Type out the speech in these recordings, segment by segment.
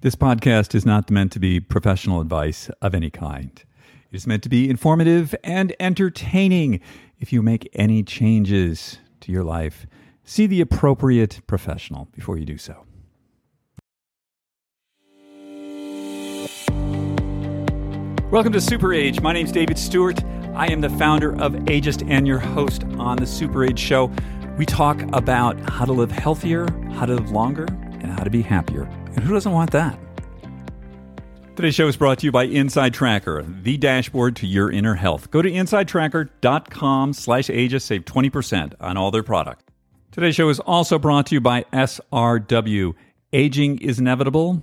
This podcast is not meant to be professional advice of any kind. It is meant to be informative and entertaining. If you make any changes to your life, see the appropriate professional before you do so. Welcome to Super Age. My name is David Stewart. I am the founder of Ageist and your host on the Super Age Show. We talk about how to live healthier, how to live longer, and how to be happier. And who doesn't want that? Today's show is brought to you by Inside Tracker, the dashboard to your inner health. Go to insidetracker.com slash ageist, save 20% on all their products. Today's show is also brought to you by SRW. Aging is inevitable,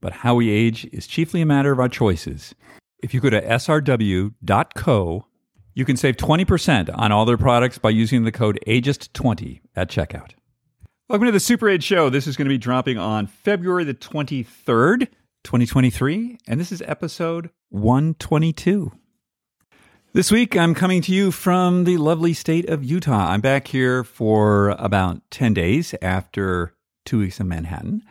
but how we age is chiefly a matter of our choices. If you go to srw.co, you can save 20% on all their products by using the code AGEIST20 at checkout. Welcome to the Super Age Show. This is going to be dropping on February the 23rd, 2023, and this is episode 122. This week, I'm coming to you from the lovely state of Utah. I'm back here for about 10 days after two weeks in Manhattan.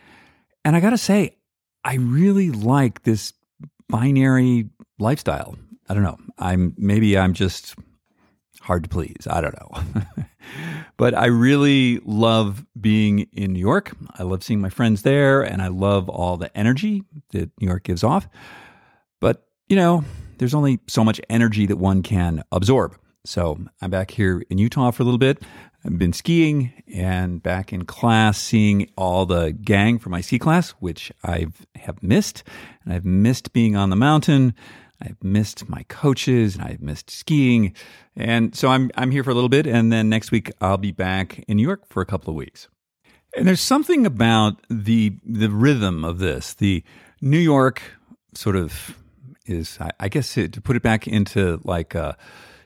And I got to say, I really like this binary lifestyle. I don't know. I'm maybe I'm just hard to please. I don't know. but I really love being in New York. I love seeing my friends there and I love all the energy that New York gives off. But, you know, there's only so much energy that one can absorb. So I'm back here in Utah for a little bit. I've been skiing and back in class seeing all the gang from my C class, which I have missed. And I've missed being on the mountain. I've missed my coaches and I've missed skiing. And so I'm I'm here for a little bit and then next week I'll be back in New York for a couple of weeks. And there's something about the the rhythm of this. The New York sort of is I, I guess it, to put it back into like a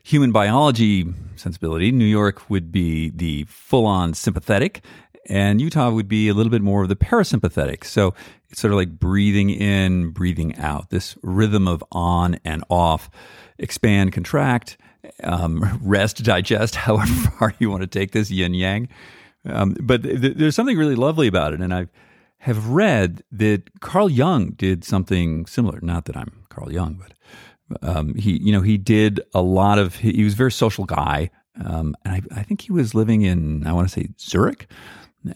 human biology sensibility, New York would be the full on sympathetic, and Utah would be a little bit more of the parasympathetic. So it's sort of like breathing in, breathing out, this rhythm of on and off, expand, contract, um, rest, digest, however far you want to take this yin yang. Um, but th- there's something really lovely about it. And I have read that Carl Jung did something similar. Not that I'm Carl Jung, but um, he, you know, he did a lot of. He, he was a very social guy, um, and I, I, think he was living in I want to say Zurich,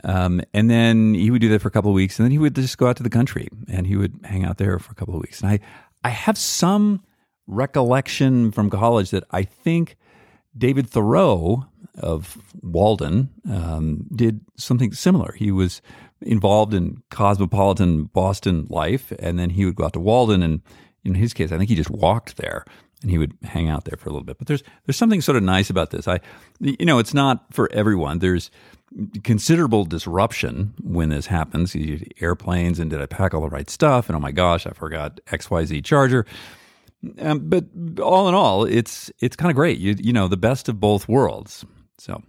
um, and then he would do that for a couple of weeks, and then he would just go out to the country and he would hang out there for a couple of weeks. And I, I have some recollection from college that I think David Thoreau of Walden um, did something similar. He was involved in cosmopolitan Boston life, and then he would go out to Walden, and in his case, I think he just walked there and he would hang out there for a little bit. But there's there's something sort of nice about this. I, you know, it's not for everyone. There's considerable disruption when this happens. You Airplanes and did I pack all the right stuff? And oh my gosh, I forgot X Y Z charger. Um, but all in all, it's it's kind of great. You you know the best of both worlds. So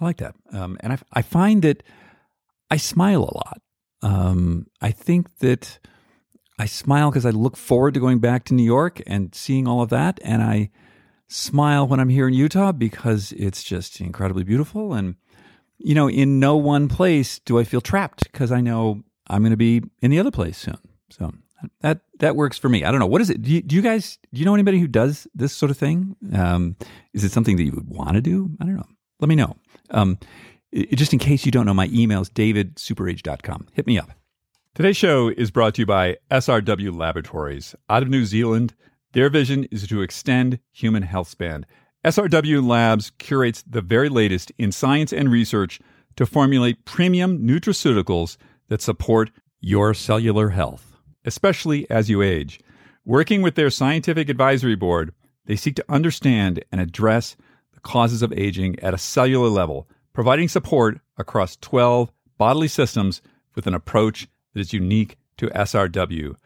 I like that. Um, and I I find that I smile a lot. Um, I think that I smile because I look forward to going back to New York and seeing all of that, and I smile when I'm here in Utah because it's just incredibly beautiful and you know, in no one place do I feel trapped because I know I'm going to be in the other place soon. So that that works for me. I don't know what is it. Do you, do you guys do you know anybody who does this sort of thing? Um, is it something that you would want to do? I don't know. Let me know. Um, just in case you don't know, my email is davidsuperage.com. Hit me up. Today's show is brought to you by SRW Laboratories out of New Zealand. Their vision is to extend human health span SRW Labs curates the very latest in science and research to formulate premium nutraceuticals that support your cellular health, especially as you age. Working with their scientific advisory board, they seek to understand and address the causes of aging at a cellular level, providing support across 12 bodily systems with an approach that is unique to SRW.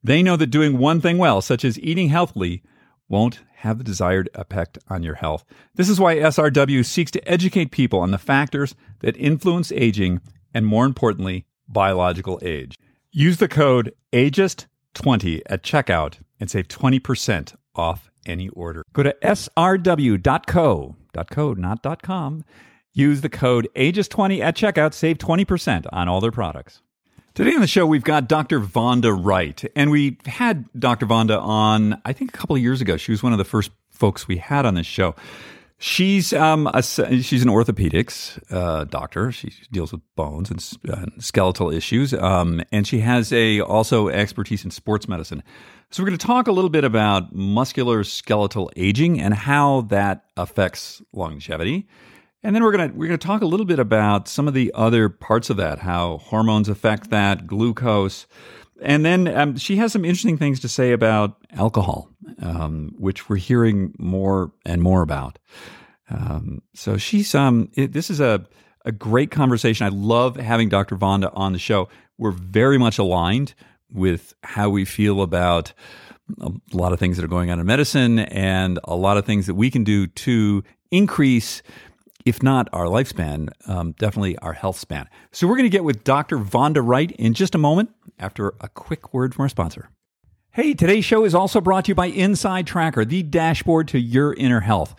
They know that doing one thing well, such as eating healthily, won't have the desired effect on your health. This is why SRW seeks to educate people on the factors that influence aging and, more importantly, biological age. Use the code AGEIST20 at checkout and save 20% off any order. Go to srw.co, .co, not .com. Use the code AGEIST20 at checkout, save 20% on all their products. Today on the show, we've got Dr. Vonda Wright, and we had Dr. Vonda on, I think, a couple of years ago. She was one of the first folks we had on this show. She's um a, she's an orthopedics uh, doctor. She deals with bones and skeletal issues, um, and she has a also expertise in sports medicine. So we're going to talk a little bit about muscular skeletal aging and how that affects longevity. And then we're gonna we're gonna talk a little bit about some of the other parts of that, how hormones affect that, glucose, and then um, she has some interesting things to say about alcohol, um, which we're hearing more and more about. Um, so she's um, it, this is a a great conversation. I love having Dr. Vonda on the show. We're very much aligned with how we feel about a lot of things that are going on in medicine and a lot of things that we can do to increase if not our lifespan, um, definitely our health span. So we're going to get with Dr. Vonda Wright in just a moment after a quick word from our sponsor. Hey, today's show is also brought to you by Inside Tracker, the dashboard to your inner health.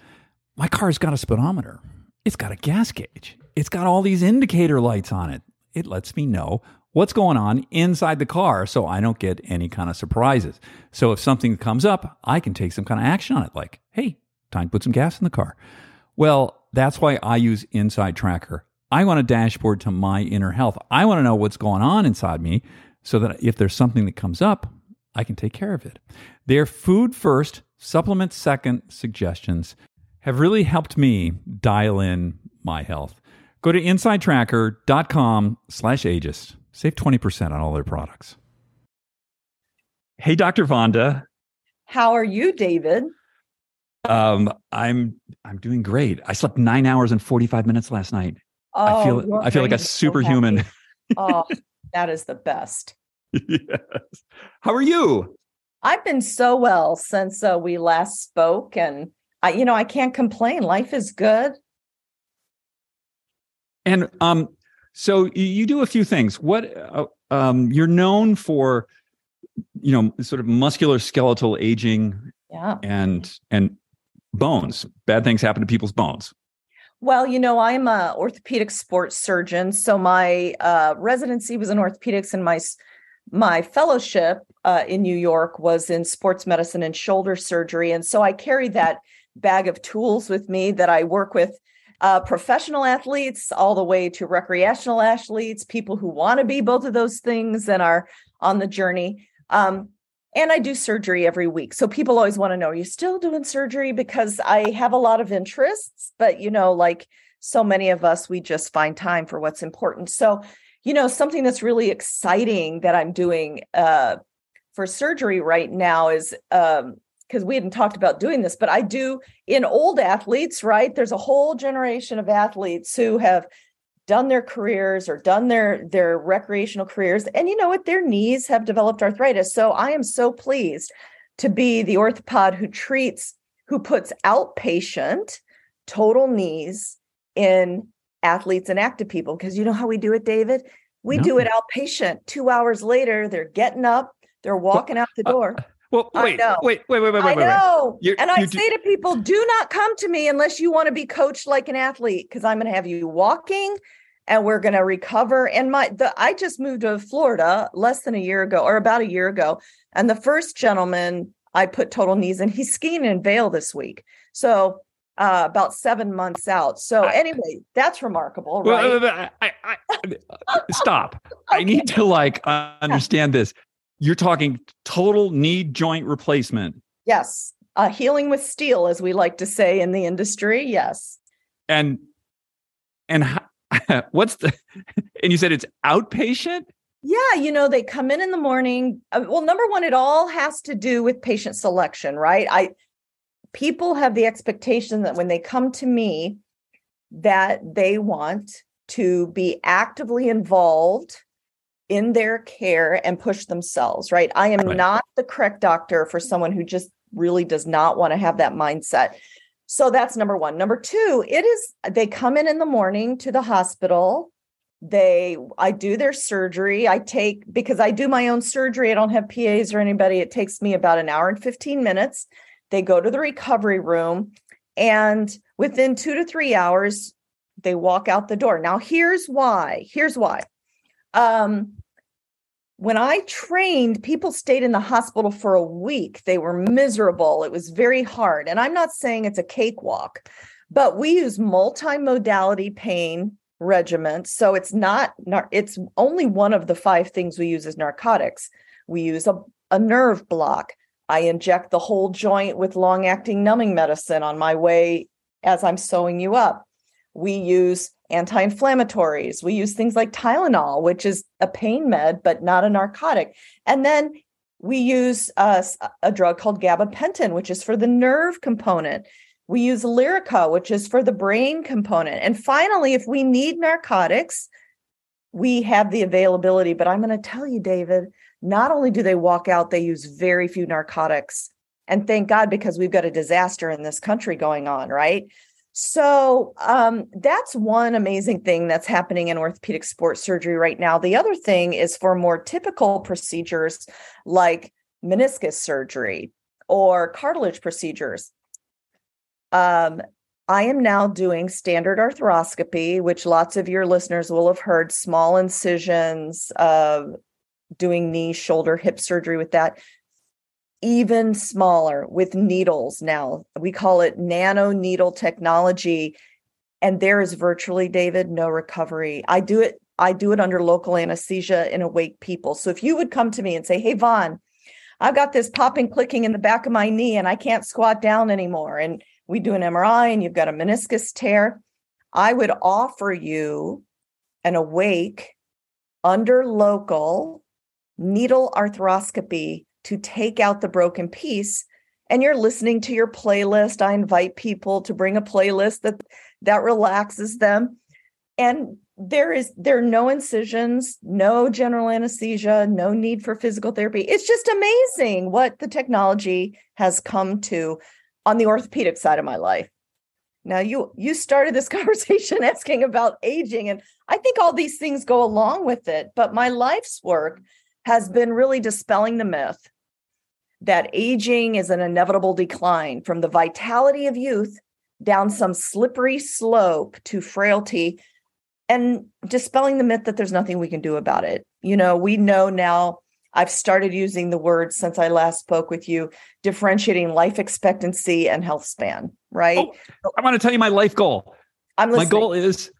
My car's got a speedometer. It's got a gas gauge. It's got all these indicator lights on it. It lets me know what's going on inside the car so I don't get any kind of surprises. So if something comes up, I can take some kind of action on it, like, hey, time to put some gas in the car. Well, that's why I use Inside Tracker. I want a dashboard to my inner health. I want to know what's going on inside me so that if there's something that comes up, I can take care of it. Their food first, supplement second suggestions have really helped me dial in my health. Go to insidetracker.com slash ageist. Save 20% on all their products. Hey, Dr. Vonda. How are you, David? Um, I'm I'm doing great. I slept nine hours and forty five minutes last night. Oh, I feel I feel like a superhuman. So oh, that is the best. yes. How are you? I've been so well since uh, we last spoke, and I, you know, I can't complain. Life is good. And um, so you do a few things. What uh, um, you're known for, you know, sort of muscular skeletal aging, yeah, and and bones. Bad things happen to people's bones. Well, you know, I'm a orthopedic sports surgeon, so my uh, residency was in orthopedics, and my my fellowship uh, in New York was in sports medicine and shoulder surgery, and so I carry that bag of tools with me that I work with uh, professional athletes all the way to recreational athletes, people who want to be both of those things and are on the journey. Um, and I do surgery every week. So people always want to know, are you still doing surgery? Because I have a lot of interests, but you know, like so many of us, we just find time for what's important. So, you know, something that's really exciting that I'm doing uh, for surgery right now is um, because we hadn't talked about doing this, but I do in old athletes, right? There's a whole generation of athletes who have done their careers or done their their recreational careers. And you know what? Their knees have developed arthritis. So i am so pleased to be the orthopod who treats who puts outpatient total knees in athletes and active people. Because you know how we do it david? We no. do it outpatient. 2 hours later they're getting up they're walking well, out the uh, door. uh, well, wait, wait, wait, wait, wait, wait. I know. Wait, and I say to people, do not come to me unless you want to be coached like an athlete, because I'm going to have you walking and we're going to recover and my the i just moved to florida less than a year ago or about a year ago and the first gentleman i put total knees in he's skiing in vail this week so uh, about seven months out. So anyway, that's remarkable, right? Well, I, I, I, stop. okay. I need to like understand this. You're talking total knee joint replacement. Yes, uh, healing with steel, as we like to say in the industry. Yes. And and what's the and you said it's outpatient? Yeah you know they come in in the morning. Uh, well number one it all has to do with patient selection right? I people have the expectation that when they come to me that they want to be actively involved in their care and push themselves right? I am right. not the correct doctor for someone who just really does not want to have that mindset so that's number one. Number two, it is they come in in the morning to the hospital. They, I do their surgery. I take, because I do my own surgery, I don't have PAs or anybody. It takes me about an hour and 15 minutes. They go to the recovery room, and within two to three hours, they walk out the door. Now, here's why. Here's why. Um, when I trained, people stayed in the hospital for a week. They were miserable. It was very hard. And I'm not saying it's a cakewalk, but we use multimodality pain regimens. So it's not, it's only one of the five things we use as narcotics. We use a, a nerve block. I inject the whole joint with long acting numbing medicine on my way as I'm sewing you up. We use anti inflammatories. We use things like Tylenol, which is a pain med, but not a narcotic. And then we use uh, a drug called gabapentin, which is for the nerve component. We use Lyrica, which is for the brain component. And finally, if we need narcotics, we have the availability. But I'm going to tell you, David, not only do they walk out, they use very few narcotics. And thank God, because we've got a disaster in this country going on, right? So um, that's one amazing thing that's happening in orthopedic sports surgery right now. The other thing is for more typical procedures like meniscus surgery or cartilage procedures. Um, I am now doing standard arthroscopy, which lots of your listeners will have heard small incisions, uh, doing knee, shoulder, hip surgery with that even smaller with needles now. We call it nano needle technology. And there is virtually, David, no recovery. I do it, I do it under local anesthesia in awake people. So if you would come to me and say, Hey, Vaughn, I've got this popping clicking in the back of my knee and I can't squat down anymore. And we do an MRI and you've got a meniscus tear. I would offer you an awake under local needle arthroscopy to take out the broken piece and you're listening to your playlist. I invite people to bring a playlist that that relaxes them. And there is there are no incisions no general anesthesia no need for physical therapy. It's just amazing what the technology has come to on the orthopedic side of my life. Now you you started this conversation asking about aging and i think all these things go along with it but my life's work has been really dispelling the myth that aging is an inevitable decline from the vitality of youth down some slippery slope to frailty and dispelling the myth that there's nothing we can do about it. You know, we know now I've started using the word since I last spoke with you, differentiating life expectancy and health span, right? Oh, I want to tell you my life goal. I'm listening. My goal is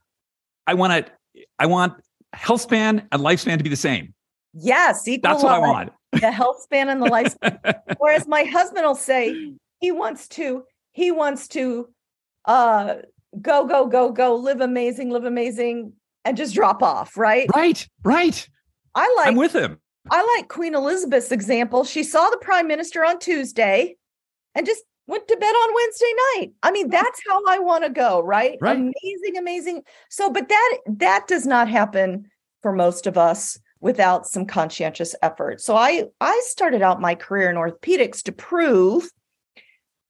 I want to I want health span and lifespan to be the same. Yes, equal That's what I want. The health span and the lifespan. Whereas my husband will say he wants to, he wants to uh go, go, go, go, live amazing, live amazing, and just drop off, right? Right, right. I like I'm with him. I like Queen Elizabeth's example. She saw the prime minister on Tuesday and just went to bed on Wednesday night. I mean, that's how I want to go, right? right? Amazing, amazing. So, but that that does not happen for most of us without some conscientious effort. So I I started out my career in orthopedics to prove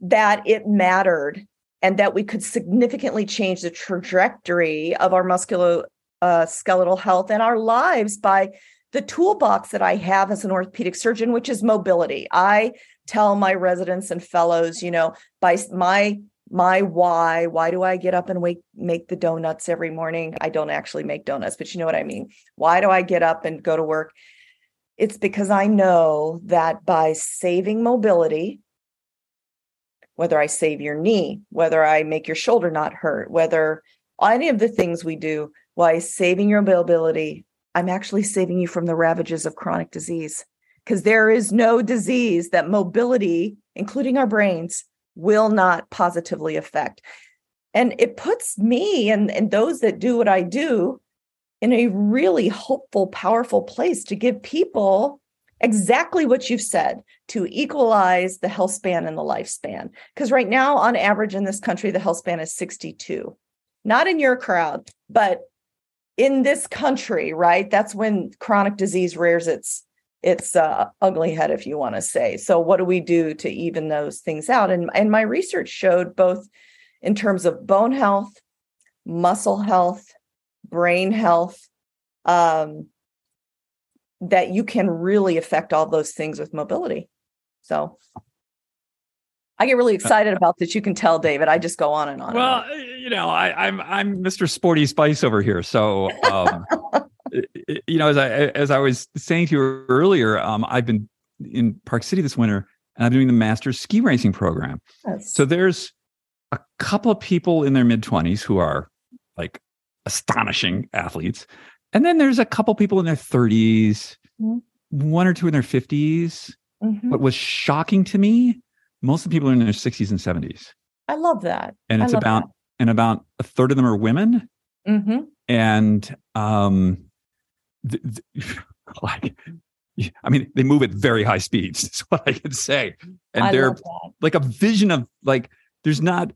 that it mattered and that we could significantly change the trajectory of our musculoskeletal uh, health and our lives by the toolbox that I have as an orthopedic surgeon, which is mobility. I tell my residents and fellows, you know, by my my why why do i get up and wake make the donuts every morning? I don't actually make donuts but you know what i mean. Why do i get up and go to work? It's because i know that by saving mobility whether i save your knee whether i make your shoulder not hurt whether any of the things we do why saving your mobility i'm actually saving you from the ravages of chronic disease. Because there is no disease that mobility including our brains will not positively affect. And it puts me and, and those that do what I do in a really hopeful, powerful place to give people exactly what you've said to equalize the health span and the lifespan. Because right now, on average in this country, the health span is 62. Not in your crowd, but in this country, right? That's when chronic disease rears its it's uh, ugly head if you want to say so what do we do to even those things out and and my research showed both in terms of bone health muscle health brain health um, that you can really affect all those things with mobility so I get really excited about this. You can tell, David. I just go on and on. Well, and on. you know, I, I'm I'm Mr. Sporty Spice over here. So, um, you know, as I as I was saying to you earlier, um, I've been in Park City this winter, and I'm doing the Masters ski racing program. Yes. So there's a couple of people in their mid 20s who are like astonishing athletes, and then there's a couple of people in their 30s, Mhm. one or two in their 50s. Mhm. What was shocking to me, most of the people are in their 60s and 70s, I love that. and it's about and about a third of them are women hmm and um like i mean they move at very high speeds That's what i can say and I they're like a vision of like there's not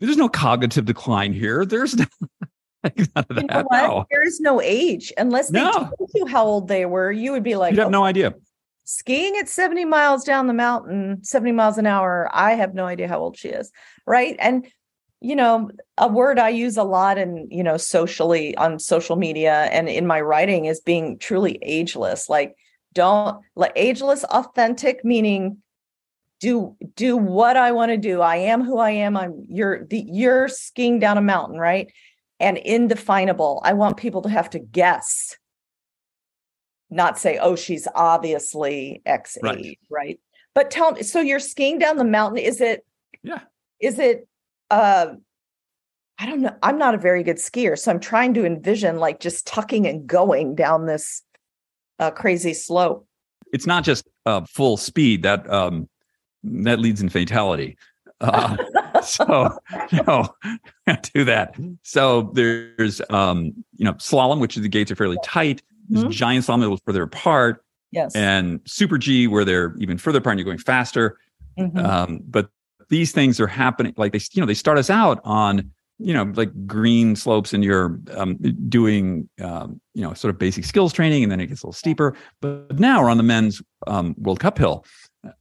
there's no cognitive decline here there's no, like none of You know no There is no age unless they No. told you how old they were. You would be like, you'd have "Oh, no idea skiing at 70 miles down the mountain, 70 miles an hour. I have no idea how old she is. Right. And, you know, a word I use a lot and, you know, socially on social media and in my writing is being truly ageless. Like, don't like ageless, authentic, meaning do do what I want to do. I am who I am. I'm you're the you're skiing down a mountain, right? And indefinable. I want people to have to guess not say, oh, she's obviously X Right. age, right? But tell me, so you're skiing down the mountain. Is it, Yeah. is it, uh, I don't know. I'm not a very good skier. So I'm trying to envision like just tucking and going down this uh, crazy slope. it's not just uh, full speed that um that leads in fatality uh, so no can't do that so there's um you know slalom which is the gates are fairly tight there's Mhm. giant slalom that was further apart Yes. and super g where they're even further apart and you're going faster Mhm. um but these things are happening like they you know they start us out on you know like green slopes and you're um, doing um, you know sort of basic skills training and then it gets a little steeper. But now we're on the men's um, world cup hill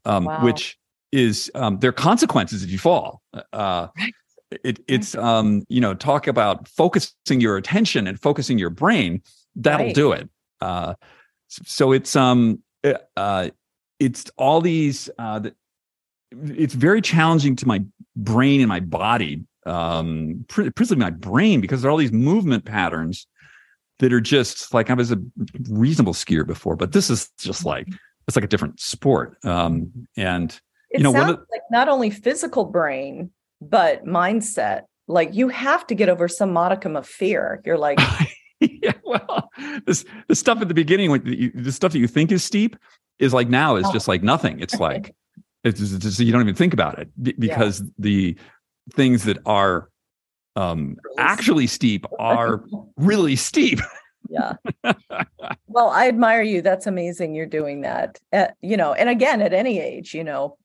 um, Wow. which is um, there are consequences if you fall. Uh, it, it's um, you know talk about focusing your attention and focusing your brain. That'll Right. do it. Uh, so it's um uh, it's all these uh, it's very challenging to my brain and my body um pr- principally my brain because there are all these movement patterns that are just like i was a reasonable skier before but this is just like it's like a different sport um and it you know, sounds of- like not only physical brain, but mindset. Like you have to get over some modicum of fear. You're like, yeah well this the stuff at the beginning when the stuff that you think is steep is like now is Oh. just like nothing it's like it's just, it's just- you don't even think about it be- because the things that are um actually steep are really steep. Yeah. Well i admire you. That's amazing you're doing that at, you know and again at any age you know.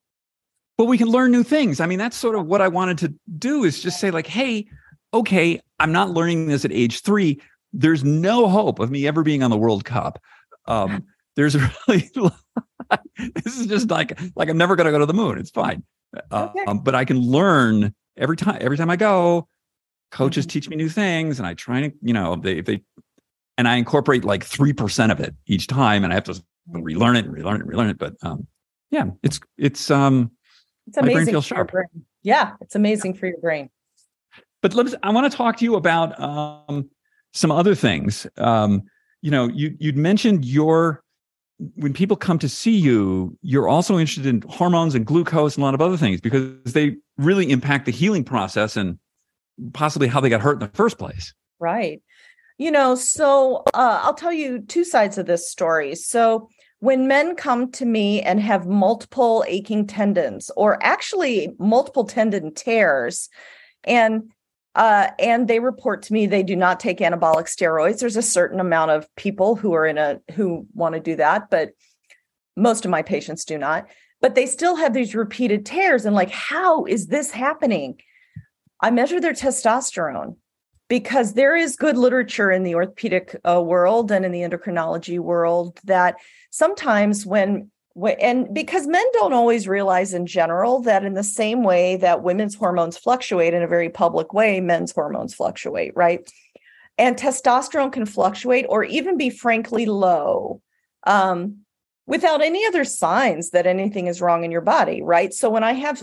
But we can learn new things. I mean that's sort of what i wanted to do is just say like hey okay i'm not learning this at age three. There's no hope of me ever being on the world cup. Um there's really this is just like like i'm never going to go to the moon it's fine uh, Okay. um, but i can learn every time every time i go coaches Mhm. teach me new things and i try to you know they if they and i incorporate like 3% of it each time and i have to relearn it and relearn it and relearn it but um yeah it's it's um it's My brain amazing feels your sharp. brain. yeah it's amazing for your brain but let's i want to talk to you about um, some other things um, you know you you'd mentioned your when people come to see you you're also interested in hormones and glucose and a lot of other things because they really impact the healing process and possibly how they got hurt in the first place. Right. You know so uh, i'll tell you two sides of this story. So when men come to me and have multiple aching tendons or actually multiple tendon tears and uh, and they report to me they do not take anabolic steroids. There's a certain amount of people who are in a who want to do that but most of my patients do not. But they still have these repeated tears and like how is this happening? I measure their testosterone because there is good literature in the orthopedic uh, world and in the endocrinology world that sometimes when wh- and because men don't always realize in general that in the same way that women's hormones fluctuate in a very public way men's hormones fluctuate right and testosterone can fluctuate or even be frankly low um, without any other signs that anything is wrong in your body right so when i have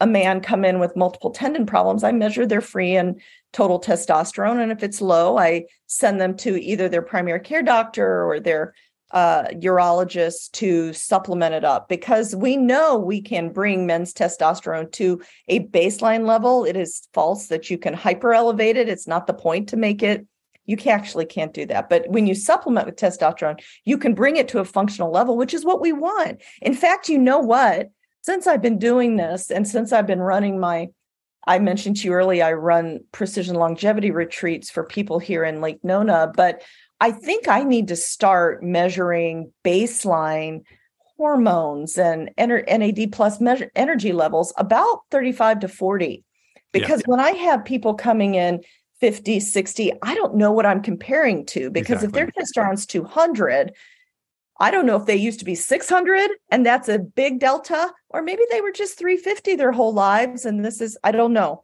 a man come in with multiple tendon problems, I measure their free and total testosterone. And if it's low, I send them to either their primary care doctor or their uh, urologist to supplement it up because we know we can bring men's testosterone to a baseline level. It is false that you can hyper elevate it. It's not the point to make it. You actually can't do that. But when you supplement with testosterone, you can bring it to a functional level, which is what we want. In fact, you know what? Since I've been doing this and since I've been running my I mentioned to you earlier, I run precision longevity retreats for people here in Lake Nona, but I think I need to start measuring baseline hormones and NAD plus measure energy levels about 35 to 40. Because yeah. when I have people coming in 50, 60, I don't know what I'm comparing to because exactly. if their testosterone's 200, I don't know if they used to be 600 and that's a big delta, or maybe they were just 350 their whole lives. And this is, I don't know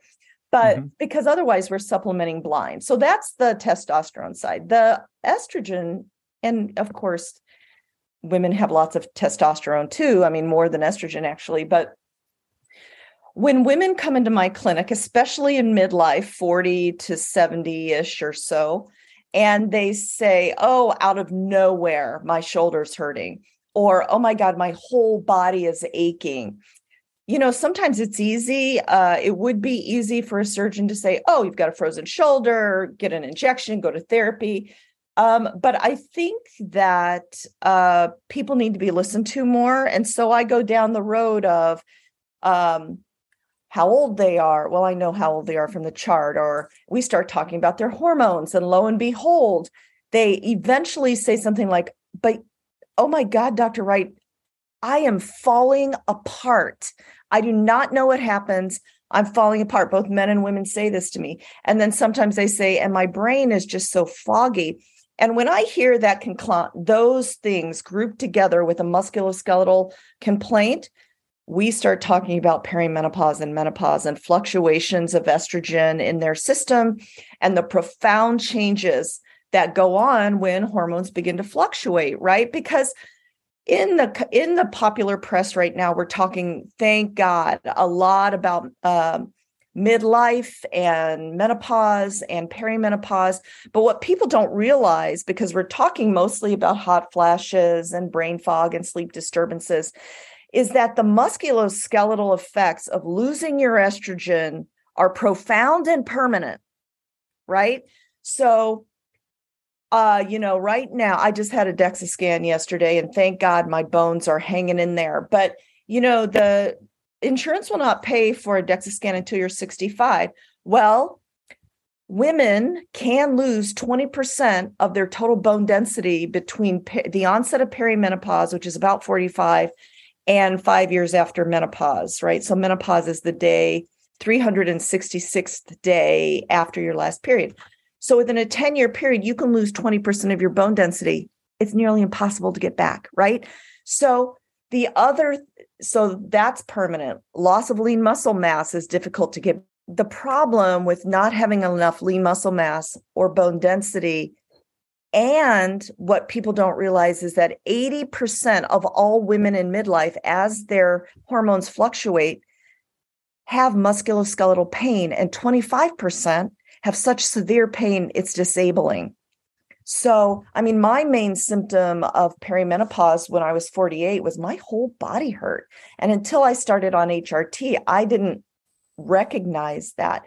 but mm-hmm. because otherwise we're supplementing blind. So that's the testosterone side. The estrogen, and of course, women have lots of testosterone too. I mean, more than estrogen actually. But when women come into my clinic, especially in midlife, 40 to 70 ish or so, and they say, Oh, out of nowhere, my shoulder's hurting. Or, oh my God, my whole body is aching you know, sometimes it's easy. Uh, it would be easy for a surgeon to say, oh, you've got a frozen shoulder, get an injection, go to therapy. Um, but I think that uh, people need to be listened to more. And so I go down the road of um, how old they are. Well, I know how old they are from the chart, or we start talking about their hormones. And lo and behold, they eventually say something like, but oh my God, Dr. Wright, I am falling apart. I do not know what happens. I'm falling apart. Both men and women say this to me. And then sometimes they say, and my brain is just so foggy. And when I hear that concl- those things grouped together with a musculoskeletal complaint, we start talking about perimenopause and menopause and fluctuations of estrogen in their system and the profound changes that go on when hormones begin to fluctuate, right? Because in the in the popular press right now we're talking thank god a lot about um, midlife and menopause and perimenopause. But what people don't realize because we're talking mostly about hot flashes and brain fog and sleep disturbances is that the musculoskeletal effects of losing your estrogen are profound and permanent right? So uh, you know, right now I just had a DEXA scan yesterday, and thank God my bones are hanging in there. But you know, the insurance will not pay for a DEXA scan until you're 65. Well, women can lose 20% of their total bone density between the onset of perimenopause, which is about 45, and five years after menopause, right? So menopause is the day 366th day after your last period. So within a 10 year period, you can lose 20% of your bone density. It's nearly impossible to get back, right? So the other, so that's permanent. Loss of lean muscle mass is difficult to get. The problem with not having enough lean muscle mass or bone density and what people don't realize is that 80% of all women in midlife, as their hormones fluctuate, have musculoskeletal pain, and 25% have such severe pain, it's disabling. So, I mean, my main symptom of perimenopause when I was 48 was my whole body hurt. And until I started on HRT, I didn't recognize that.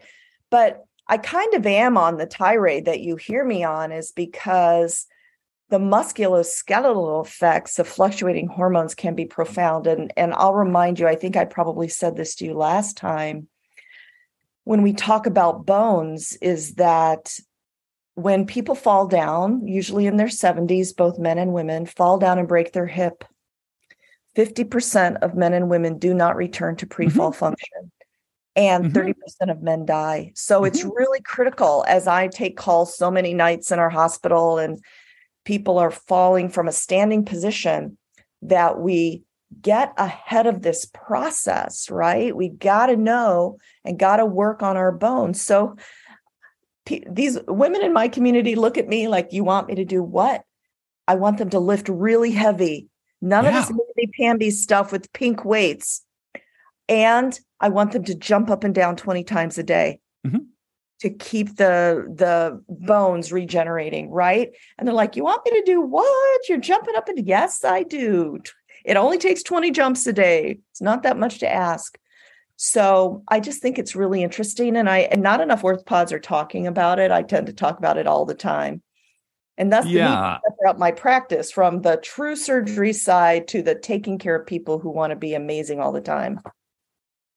But I kind of am on the tirade that you hear me on, is because the musculoskeletal effects of fluctuating hormones can be profound. And, and I'll remind you, I think I probably said this to you last time when we talk about bones is that when people fall down, usually in their 70s, both men and women fall down and break their hip, 50% of men and women do not return to pre fall mm-hmm. function. And mm-hmm. 30% of men die. So mm-hmm. it's really critical as I take calls so many nights in our hospital and people are falling from a standing position that we get ahead of this process, right? We got to know and got to work on our bones. So p- these women in my community look at me like, you want me to do what? I want them to lift really heavy. None yeah. of this pamby stuff with pink weights. And I want them to jump up and down 20 times a day. Mhm. To keep the the bones regenerating, right? And they're like, "You want me to do what? You're jumping up and yes, I do. It only takes 20 jumps a day. It's not that much to ask." So I just think it's really interesting, and I and not enough orthopods are talking about it. I tend to talk about it all the time, and that's the Yeah. about my practice from the true surgery side to the taking care of people who want to be amazing all the time.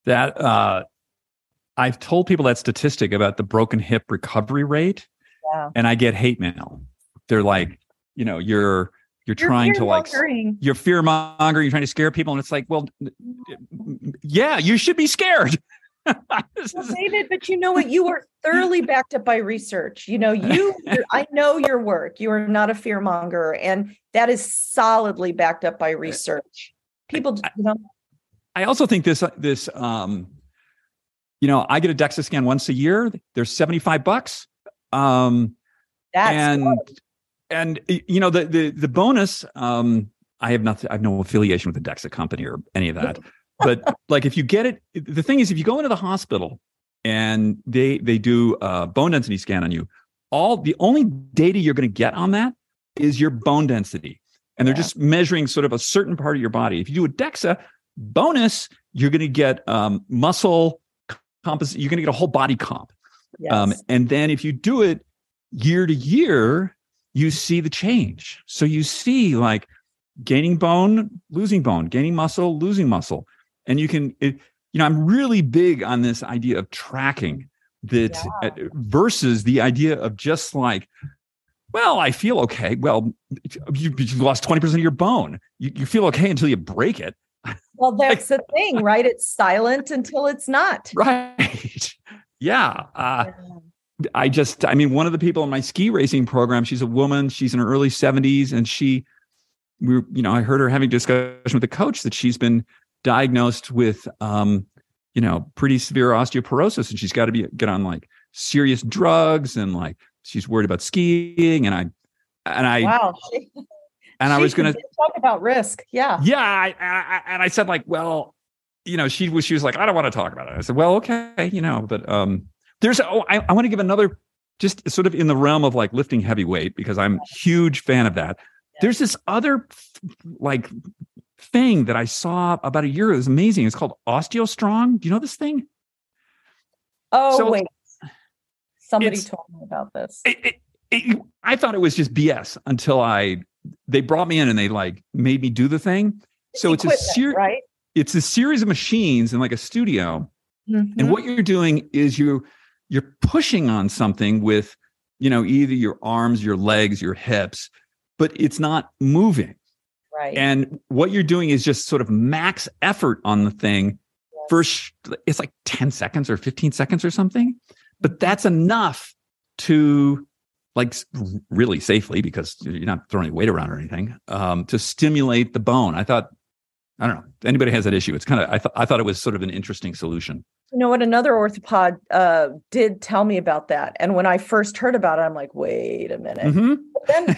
That uh, I've told people that statistic about the broken hip recovery rate, Yeah. and I get hate mail. They're like, you know, you're you're, trying to like you're fear mongering, you're trying to scare people, and it's like, well, yeah, you should be scared. Well, David, but you know what? You are thoroughly backed up by research. You know, you, I know your work. You are not a fear monger, and that is solidly backed up by research. People, you know, I also think this this um, you know, I get a DEXA scan once a year. Seventy five bucks. Um, that's and and you know the the the bonus um i have nothing i have no affiliation with the dexa company or any of that but like if you get it the thing is if you go into the hospital and they they do a bone density scan on you all the only data you're going to get on that is your bone density and they're Yeah. just measuring sort of a certain part of your body if you do a dexa bonus you're going to get um, muscle composite you're going to get a whole body comp yes. um, and then if you do it year to year, you see the change. So you see like gaining bone, losing bone, gaining muscle, losing muscle. And you can, it, you know, I'm really big on this idea of tracking that uh, versus the idea of just like, well, I feel okay. Well, you, you lost 20% of your bone. You, you feel okay until you break it. well, that's the thing, right? It's silent until it's not. Right. Yeah. Uh, I just, I mean, one of the people in my ski racing program, she's a woman, she's in her early 70s, and she, we, were- you know, I heard her having a discussion with the coach that she's been diagnosed with, um, you know, pretty severe osteoporosis, and she's got to be get on like serious drugs, and like she's worried about skiing, and I, and I, wow. And I was gonna, talk about risk. Yeah. yeah, I, I, I- and I said like, well, you know, she was, she was like, I don't want to talk about it. I said, well, okay, you know, but um, there's, oh, I, I want to give another, just sort of in the realm of like lifting heavy weight because I'm a huge fan of that. There's this other like thing that I saw about a year. It was amazing. It's called OsteoStrong. Do you know this thing? Oh, So- wait. Somebody told me about this. It, it, it, I thought it was just BS until I they brought me in and they like made me do the thing. So it's a series. right? It's a series of machines in like a studio Mhm. and what you're doing is you you're pushing on something with you know either your arms your legs your hips but it's not moving. Right. and what you're doing is just sort of max effort on the thing for sh- it's like 10 seconds or 15 seconds or something but that's enough to like really safely because you're not throwing weight around or anything um, to stimulate the bone. I thought i don't know anybody has that issue it's kind of I, th- I thought it was sort of an interesting solution You know what? Another orthopod uh, did tell me about that. And when I first heard about it, I'm like, wait a minute. Mhm. Then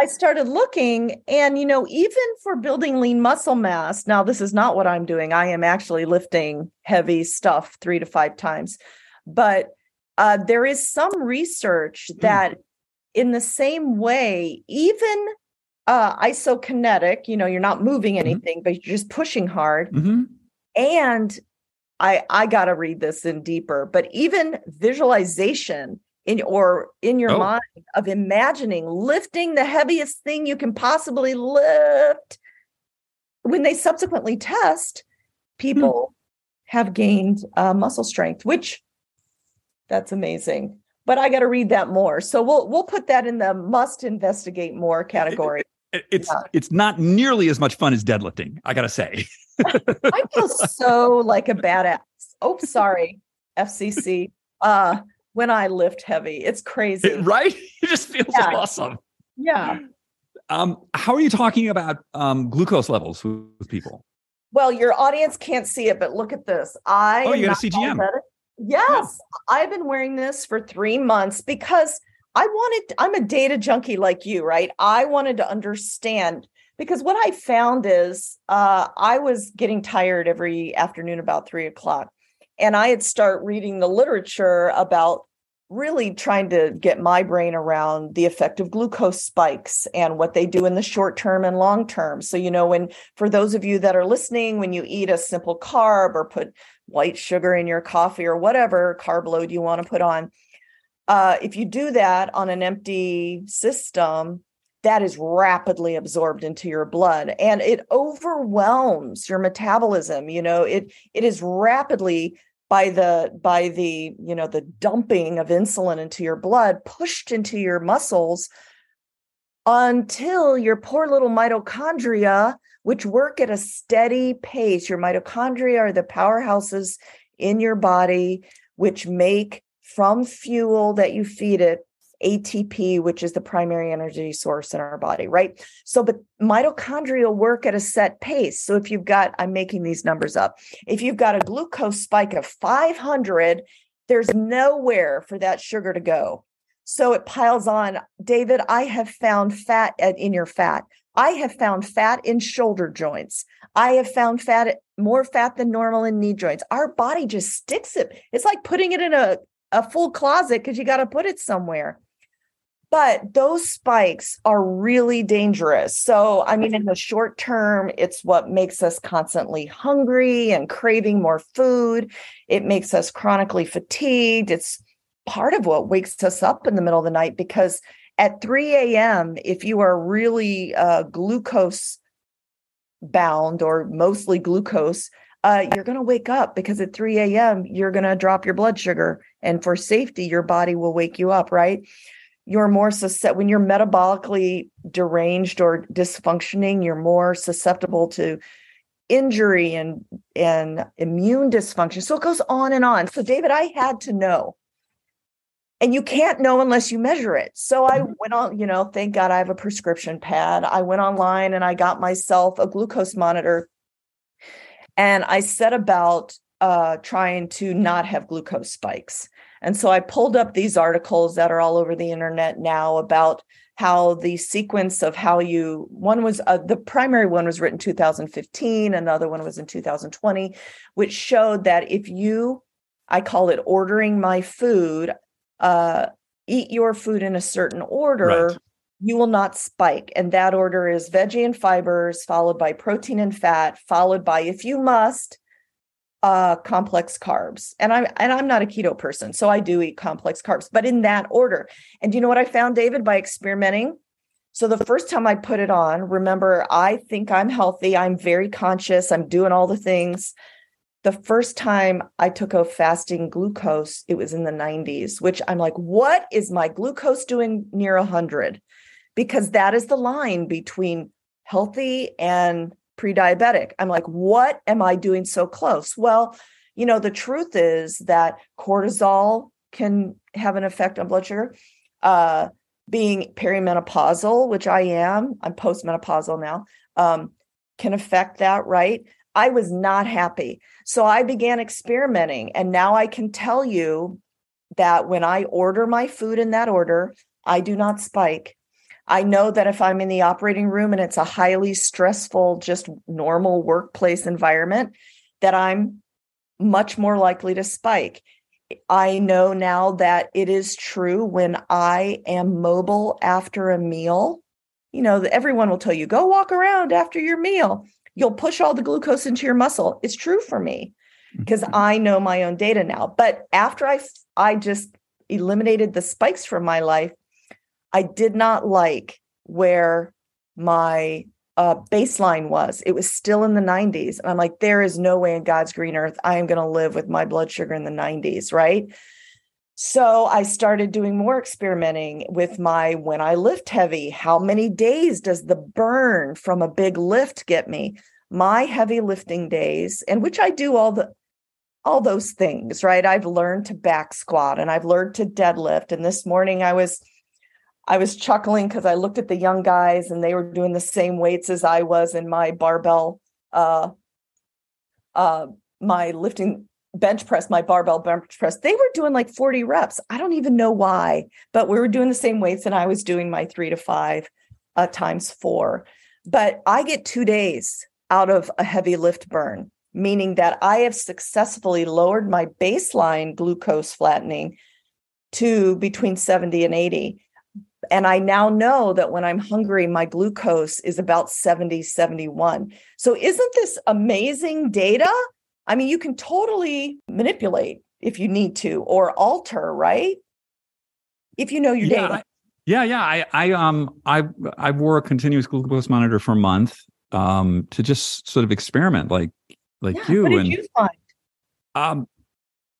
I started looking, and you know, even for building lean muscle mass, now this is not what I'm doing. I am actually lifting heavy stuff three to five times. But uh, there is some research that, in the same way, even uh, isokinetic, you know, you're not moving Mhm. anything, but you're just pushing hard Mhm. and i i got to read this in deeper but even visualization in or in your Oh. mind of imagining lifting the heaviest thing you can possibly lift when they subsequently test people have gained uh, muscle strength which that's amazing but i got to read that more so we'll we'll put that in the must investigate more category It's Yeah. it's not nearly as much fun as deadlifting. I gotta say. I feel so like a badass. Oh, sorry, FCC. Uh, when I lift heavy, it's crazy. right? It just feels Yeah. awesome. Yeah. Um, how are you talking about um, glucose levels with, with people? Well, your audience can't see it, but look at this. I Oh, you got a CGM. Yes, I've been wearing this for three months because I wanted. I'm a data junkie like you, right? I wanted to understand because what I found is uh, I was getting tired every afternoon about three o'clock. and I had start reading the literature about really trying to get my brain around the effect of glucose spikes and what they do in the short term and long term. So, you know, when for those of you that are listening, when you eat a simple carb or put white sugar in your coffee or whatever carb load you want to put on, uh, if you do that on an empty system, that is rapidly absorbed into your blood and it overwhelms your metabolism you know it it is rapidly by the by the you know the dumping of insulin into your blood pushed into your muscles until your poor little mitochondria which work at a steady pace your mitochondria are the powerhouses in your body which make from fuel that you feed it ATP, which is the primary energy source in our body, right? So, but mitochondria work at a set pace. So, if you've got, I'm making these numbers up, if you've got a glucose spike of 500, there's nowhere for that sugar to go. So it piles on. David, I have found fat in your fat. I have found fat in shoulder joints. I have found fat, more fat than normal in knee joints. Our body just sticks it. It's like putting it in a, a full closet because you got to put it somewhere. But those spikes are really dangerous. So, I mean, in the short term, it's what makes us constantly hungry and craving more food. It makes us chronically fatigued. It's part of what wakes us up in the middle of the night because at 3 a.m., if you are really uh, glucose bound or mostly glucose, uh, you're going to wake up because at 3 a.m., you're going to drop your blood sugar. And for safety, your body will wake you up, right? you're more susceptible when you're metabolically deranged or dysfunctioning you're more susceptible to injury and and immune dysfunction so it goes on and on so david i had to know and you can't know unless you measure it so i mm-hmm. went on you know thank god i have a prescription pad i went online and i got myself a glucose monitor and i set about uh, trying to not have glucose spikes and so I pulled up these articles that are all over the internet now about how the sequence of how you one was uh, the primary one was written 2015 another one was in 2020 which showed that if you i call it ordering my food uh eat your food in a certain order right. You will not spike. And that order is veggie and fibers followed by protein and fat followed by if you must uh complex carbs. And i'm and i'm not a keto person so i do eat complex carbs but in that order. And you know what i found david by experimenting? So the first time i put it on remember i think i'm healthy i'm very conscious i'm doing all the things. The first time i took a fasting glucose it was in the 90s which i'm like what is my glucose doing near 100 because that is the line between healthy and pre-diabetic. I'm like, what am I doing so close? Well, you know, the truth is that cortisol can have an effect on blood sugar. Uh, being perimenopausal, which I am, I'm postmenopausal now, um, can affect that, right? I was not happy. So I began experimenting. And now I can tell you that when I order my food in that order, I do not spike. I know that if I'm in the operating room and it's a highly stressful, just normal workplace environment, that I'm much more likely to spike. I know now that it is true when I am mobile after a meal. You know, everyone will tell you, go walk around after your meal. You'll push all the glucose into your muscle. It's true for me because mm-hmm. I know my own data now. But after I, I just eliminated the spikes from my life, I did not like where my uh, baseline was. It was still in the 90s. And I'm like, there is no way in God's green earth I am going to live with my blood sugar in the 90s, right? So I started doing more experimenting with my when I lift heavy, how many days does the burn from a big lift get me? My heavy lifting days, and which I do all the all those things, right? I've learned to back squat and I've learned to deadlift. And this morning I was I was chuckling because I looked at the young guys and they were doing the same weights as I was in my barbell, uh, uh, my lifting bench press, my barbell bench press. They were doing like 40 reps. I don't even know why, but we were doing the same weights and I was doing my three to five uh, times four. But I get two days out of a heavy lift burn. meaning that I have successfully lowered my baseline glucose flattening to between 70 and 80. And I now know that when I'm hungry, my glucose is about 70, 71. So, isn't this amazing data? I mean, you can totally manipulate if you need to or alter, right? If you know your yeah, data. I, yeah, yeah. I, I, um, I, I wore a continuous glucose monitor for a month, um, to just sort of experiment, like, like yeah, you. What did and, you find? Um,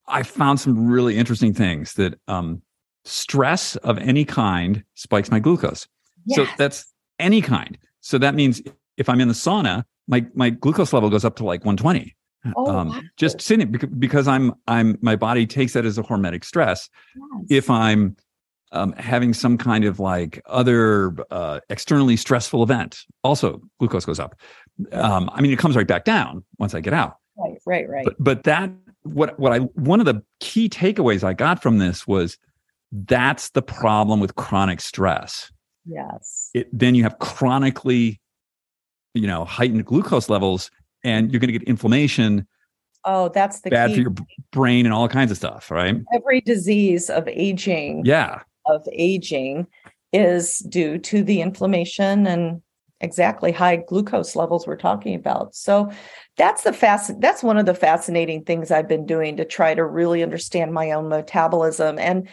I found some really interesting things that, um, stress of any kind spikes my glucose. Yes. So that's any kind. So that means if I'm in the sauna, my my glucose level goes up to like 120. Oh, um, wow. just sitting because, I'm I'm my body takes that as a hormetic stress. Yes. If I'm um, having some kind of like other uh, externally stressful event, also glucose goes up. Um, I mean, it comes right back down once I get out. right, right, right. But but that what what I one of the key takeaways I got from this was that's the problem with chronic stress. yes. It, then you have chronically, you know, heightened glucose levels, and you're going to get inflammation, Oh, that's the bad key. for your brain, and all kinds of stuff, right? Every disease of aging Yeah, of aging is due to the inflammation and exactly high glucose levels we're talking about. So that's the fast that's one of the fascinating things I've been doing to try to really understand my own metabolism and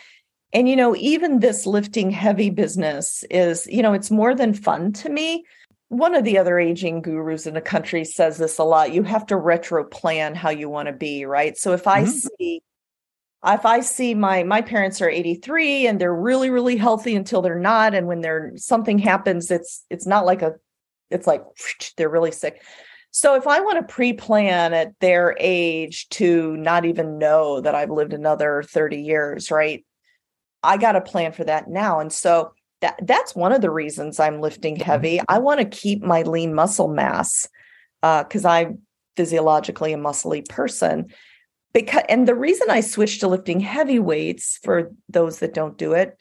and you know even this lifting heavy business is you know it's more than fun to me. One of the other aging gurus in the country says this a lot. You have to retro plan how you want to be, right? So if I Mhm. see if I see my my parents are 83 and they're really really healthy until they're not and when they're something happens it's it's not like a it's like they're really sick. So if I want to pre-plan at their age to not even know that I've lived another 30 years, right? I got a plan for that now. And so that that's one of the reasons I'm lifting heavy. I want to keep my lean muscle mass uh cuz I'm physiologically a muscly person because and the reason I switched to lifting heavy weights for those that don't do it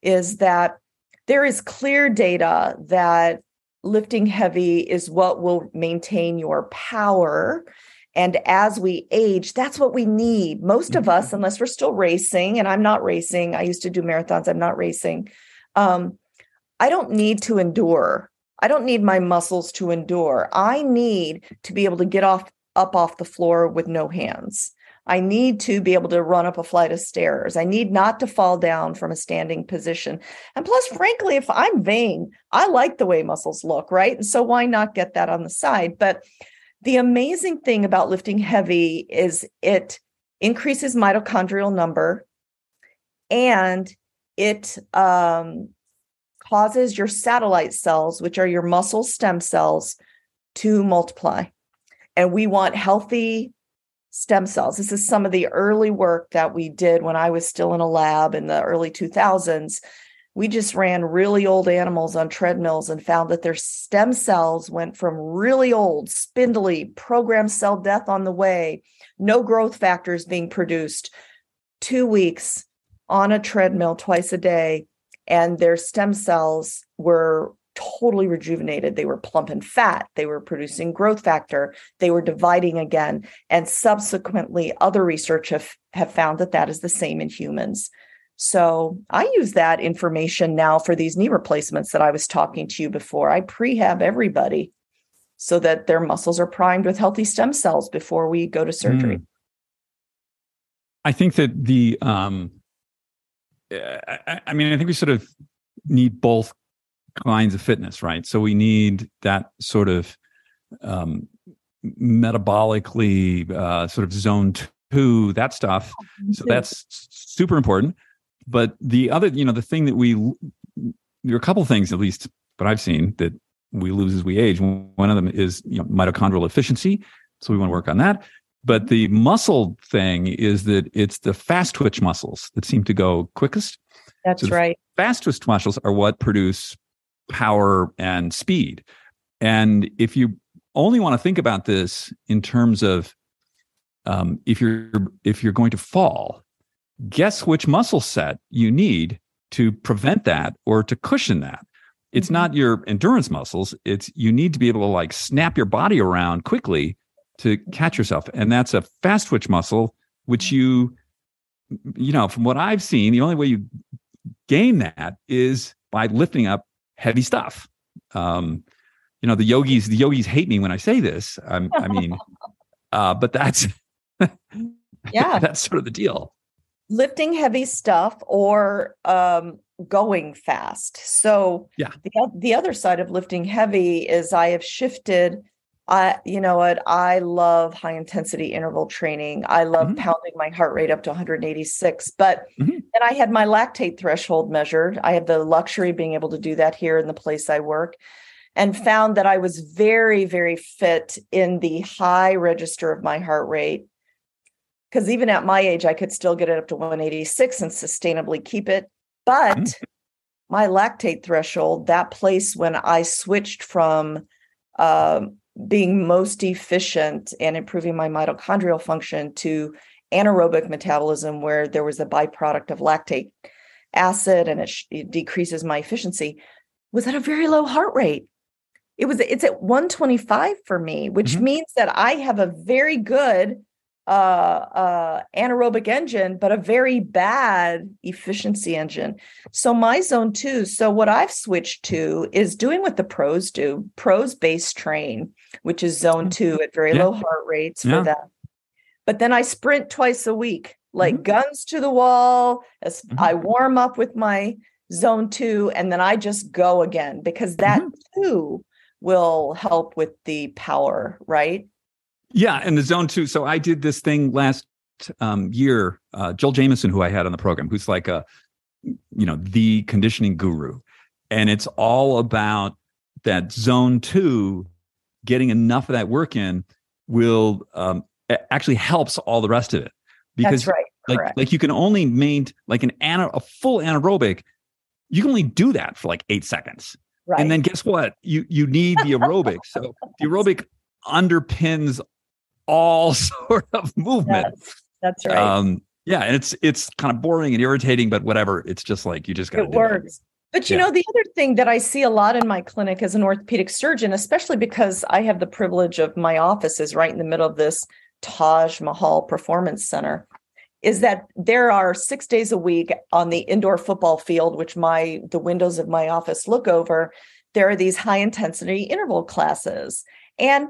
is that there is clear data that lifting heavy is what will maintain your power and as we age that's what we need most of us unless we're still racing and I'm not racing I used to do marathons I'm not racing um I don't need to endure I don't need my muscles to endure I need to be able to get off up off the floor with no hands I need to be able to run up a flight of stairs. I need not to fall down from a standing position. And plus, frankly, if I'm vain, I like the way muscles look, right? And so why not get that on the side? But the amazing thing about lifting heavy is it increases mitochondrial number and it um, causes your satellite cells, which are your muscle stem cells, to multiply. And we want healthy stem cells. This is some of the early work that we did when I was still in a lab in the early 2000s. We just ran really old animals on treadmills and found that their stem cells went from really old, spindly, programmed cell death on the way, no growth factors being produced, two weeks on a treadmill twice a day, and their stem cells were totally rejuvenated. They were plump and fat. They were producing growth factor. They were dividing again. And subsequently, other research have, have found that that is the same in humans. So I use that information now for these knee replacements that I was talking to you before. I prehab everybody so that their muscles are primed with healthy stem cells before we go to surgery. Mm. I think that the um, I, I mean, I think we sort of need both kinds of fitness, right? So we need that sort of um, metabolically uh, sort of zone two, that stuff. So that's super important. But the other, you know, the thing that we there are a couple things at least, but I've seen that we lose as we age. One of them is you know, mitochondrial efficiency. So we want to work on that. But the muscle thing is that it's the fast twitch muscles that seem to go quickest. That's So right. Fast twitch muscles are what produce power and speed. And if you only want to think about this in terms of um, if you're if you're going to fall, guess which muscle set you need to prevent that or to cushion that. It's not your endurance muscles. It's you need to be able to like snap your body around quickly to catch yourself. And that's a fast twitch muscle, which you, you know, from what I've seen, the only way you gain that is by lifting up heavy stuff. Um, you know, the yogis, the yogis hate me when I say this. I'm, I mean, uh, but that's, yeah, that's sort of the deal. Lifting heavy stuff or um, going fast. So yeah, the, the other side of lifting heavy is I have shifted I, you know what? I love high intensity interval training. I love mm-hmm. pounding my heart rate up to 186. But mm-hmm. and I had my lactate threshold measured. I have the luxury of being able to do that here in the place I work, and found that I was very, very fit in the high register of my heart rate. Because even at my age, I could still get it up to 186 and sustainably keep it. But mm-hmm. my lactate threshold, that place when I switched from um, being most efficient and improving my mitochondrial function to anaerobic metabolism, where there was a byproduct of lactate acid and it, sh- it decreases my efficiency, was at a very low heart rate. It was it's at 125 for me, which mm-hmm. means that I have a very good uh, uh, anaerobic engine, but a very bad efficiency engine. So my zone two. So what I've switched to is doing what the pros do. Pros base train, which is zone two mm-hmm. at very yeah. low heart rates for yeah. them. But then I sprint twice a week, like mm-hmm. guns to the wall. As mm-hmm. I warm up with my zone two, and then I just go again because that mm-hmm. too will help with the power, right? Yeah, and the zone two. So I did this thing last um, year. Uh, Joel Jamieson, who I had on the program, who's like a, you know, the conditioning guru, and it's all about that zone two. Getting enough of that work in will um, actually helps all the rest of it because right. like Correct. like you can only maintain like an ana- a full anaerobic you can only do that for like eight seconds right. and then guess what you you need the aerobic so the aerobic underpins all sort of movement. Yes, that's right. Um, yeah, and it's it's kind of boring and irritating, but whatever. It's just like you just got to. It works. It. But you yeah. know, the other thing that I see a lot in my clinic as an orthopedic surgeon, especially because I have the privilege of my office is right in the middle of this Taj Mahal Performance Center, is that there are six days a week on the indoor football field, which my the windows of my office look over. There are these high intensity interval classes. And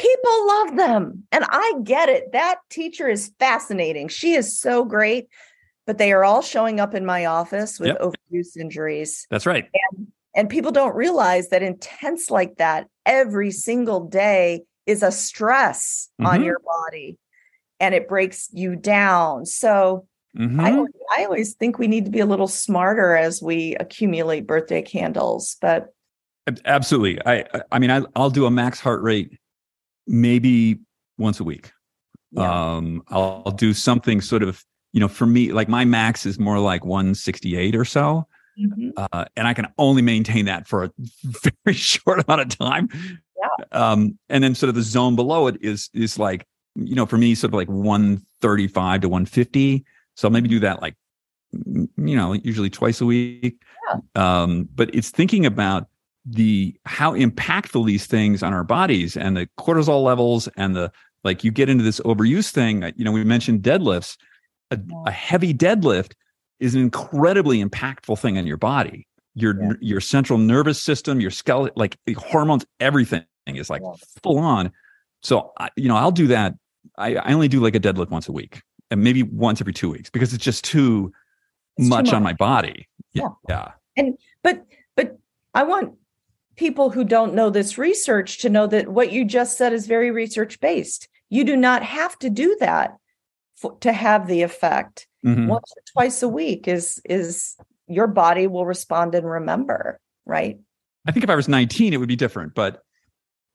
people love them. And I get it. That teacher is fascinating. She is so great, but they are all showing up in my office with yep. overuse injuries. That's right. And, and people don't realize that intense like that every single day is a stress mm-hmm. on your body and it breaks you down. So mm-hmm. I, I always think we need to be a little smarter as we accumulate birthday candles, but absolutely. I I mean I I'll do a max heart rate maybe once a week. Yeah. Um, I'll, I'll, do something sort of, you know, for me, like my max is more like 168 or so. Mm-hmm. Uh, and I can only maintain that for a very short amount of time. Yeah. Um, and then sort of the zone below it is is like, you know, for me, sort of like 135 to 150. So I'll maybe do that like, you know, usually twice a week. Yeah. Um, but it's thinking about the how impactful these things on our bodies and the cortisol levels and the like you get into this overuse thing uh, you know we mentioned deadlifts. A, a heavy deadlift is an incredibly impactful thing on your body. Your yeah. your central nervous system your skeleton like hormones everything is like yeah. full on. So I, you know i'll do that. I, I only do like a deadlift once a week and maybe once every two weeks because it's just too, much, too much, on my body. Yeah. yeah. And but but i want people who don't know this research to know that what you just said is very research based. You do not have to do that for, to have the effect. Mm-hmm. Once or twice a week is is your body will respond and remember, right? I think if I was 19, it would be different, but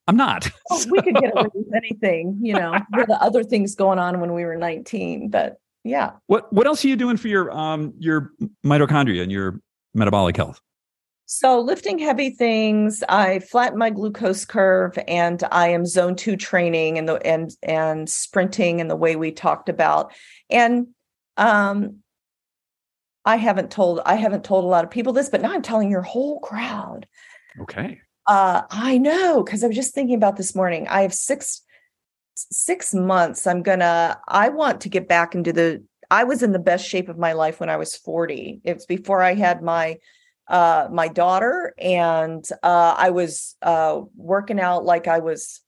I'm not. Oh, so. We could get away with anything, you know. there the other things going on when we were 19, but yeah. What what else are you doing for your um your mitochondria and your metabolic health? So, lifting heavy things, I flatten my glucose curve, and I am zone two training and the and and sprinting in the way we talked about. And um, I haven't told I haven't told a lot of people this, but now I'm telling your whole crowd. Okay. Uh, I know because I was just thinking about this morning. I have six six months, I'm gonna. I want to get back into the. I was in the best shape of my life when I was 40. It's before I had my uh my daughter and uh I was uh working out like I was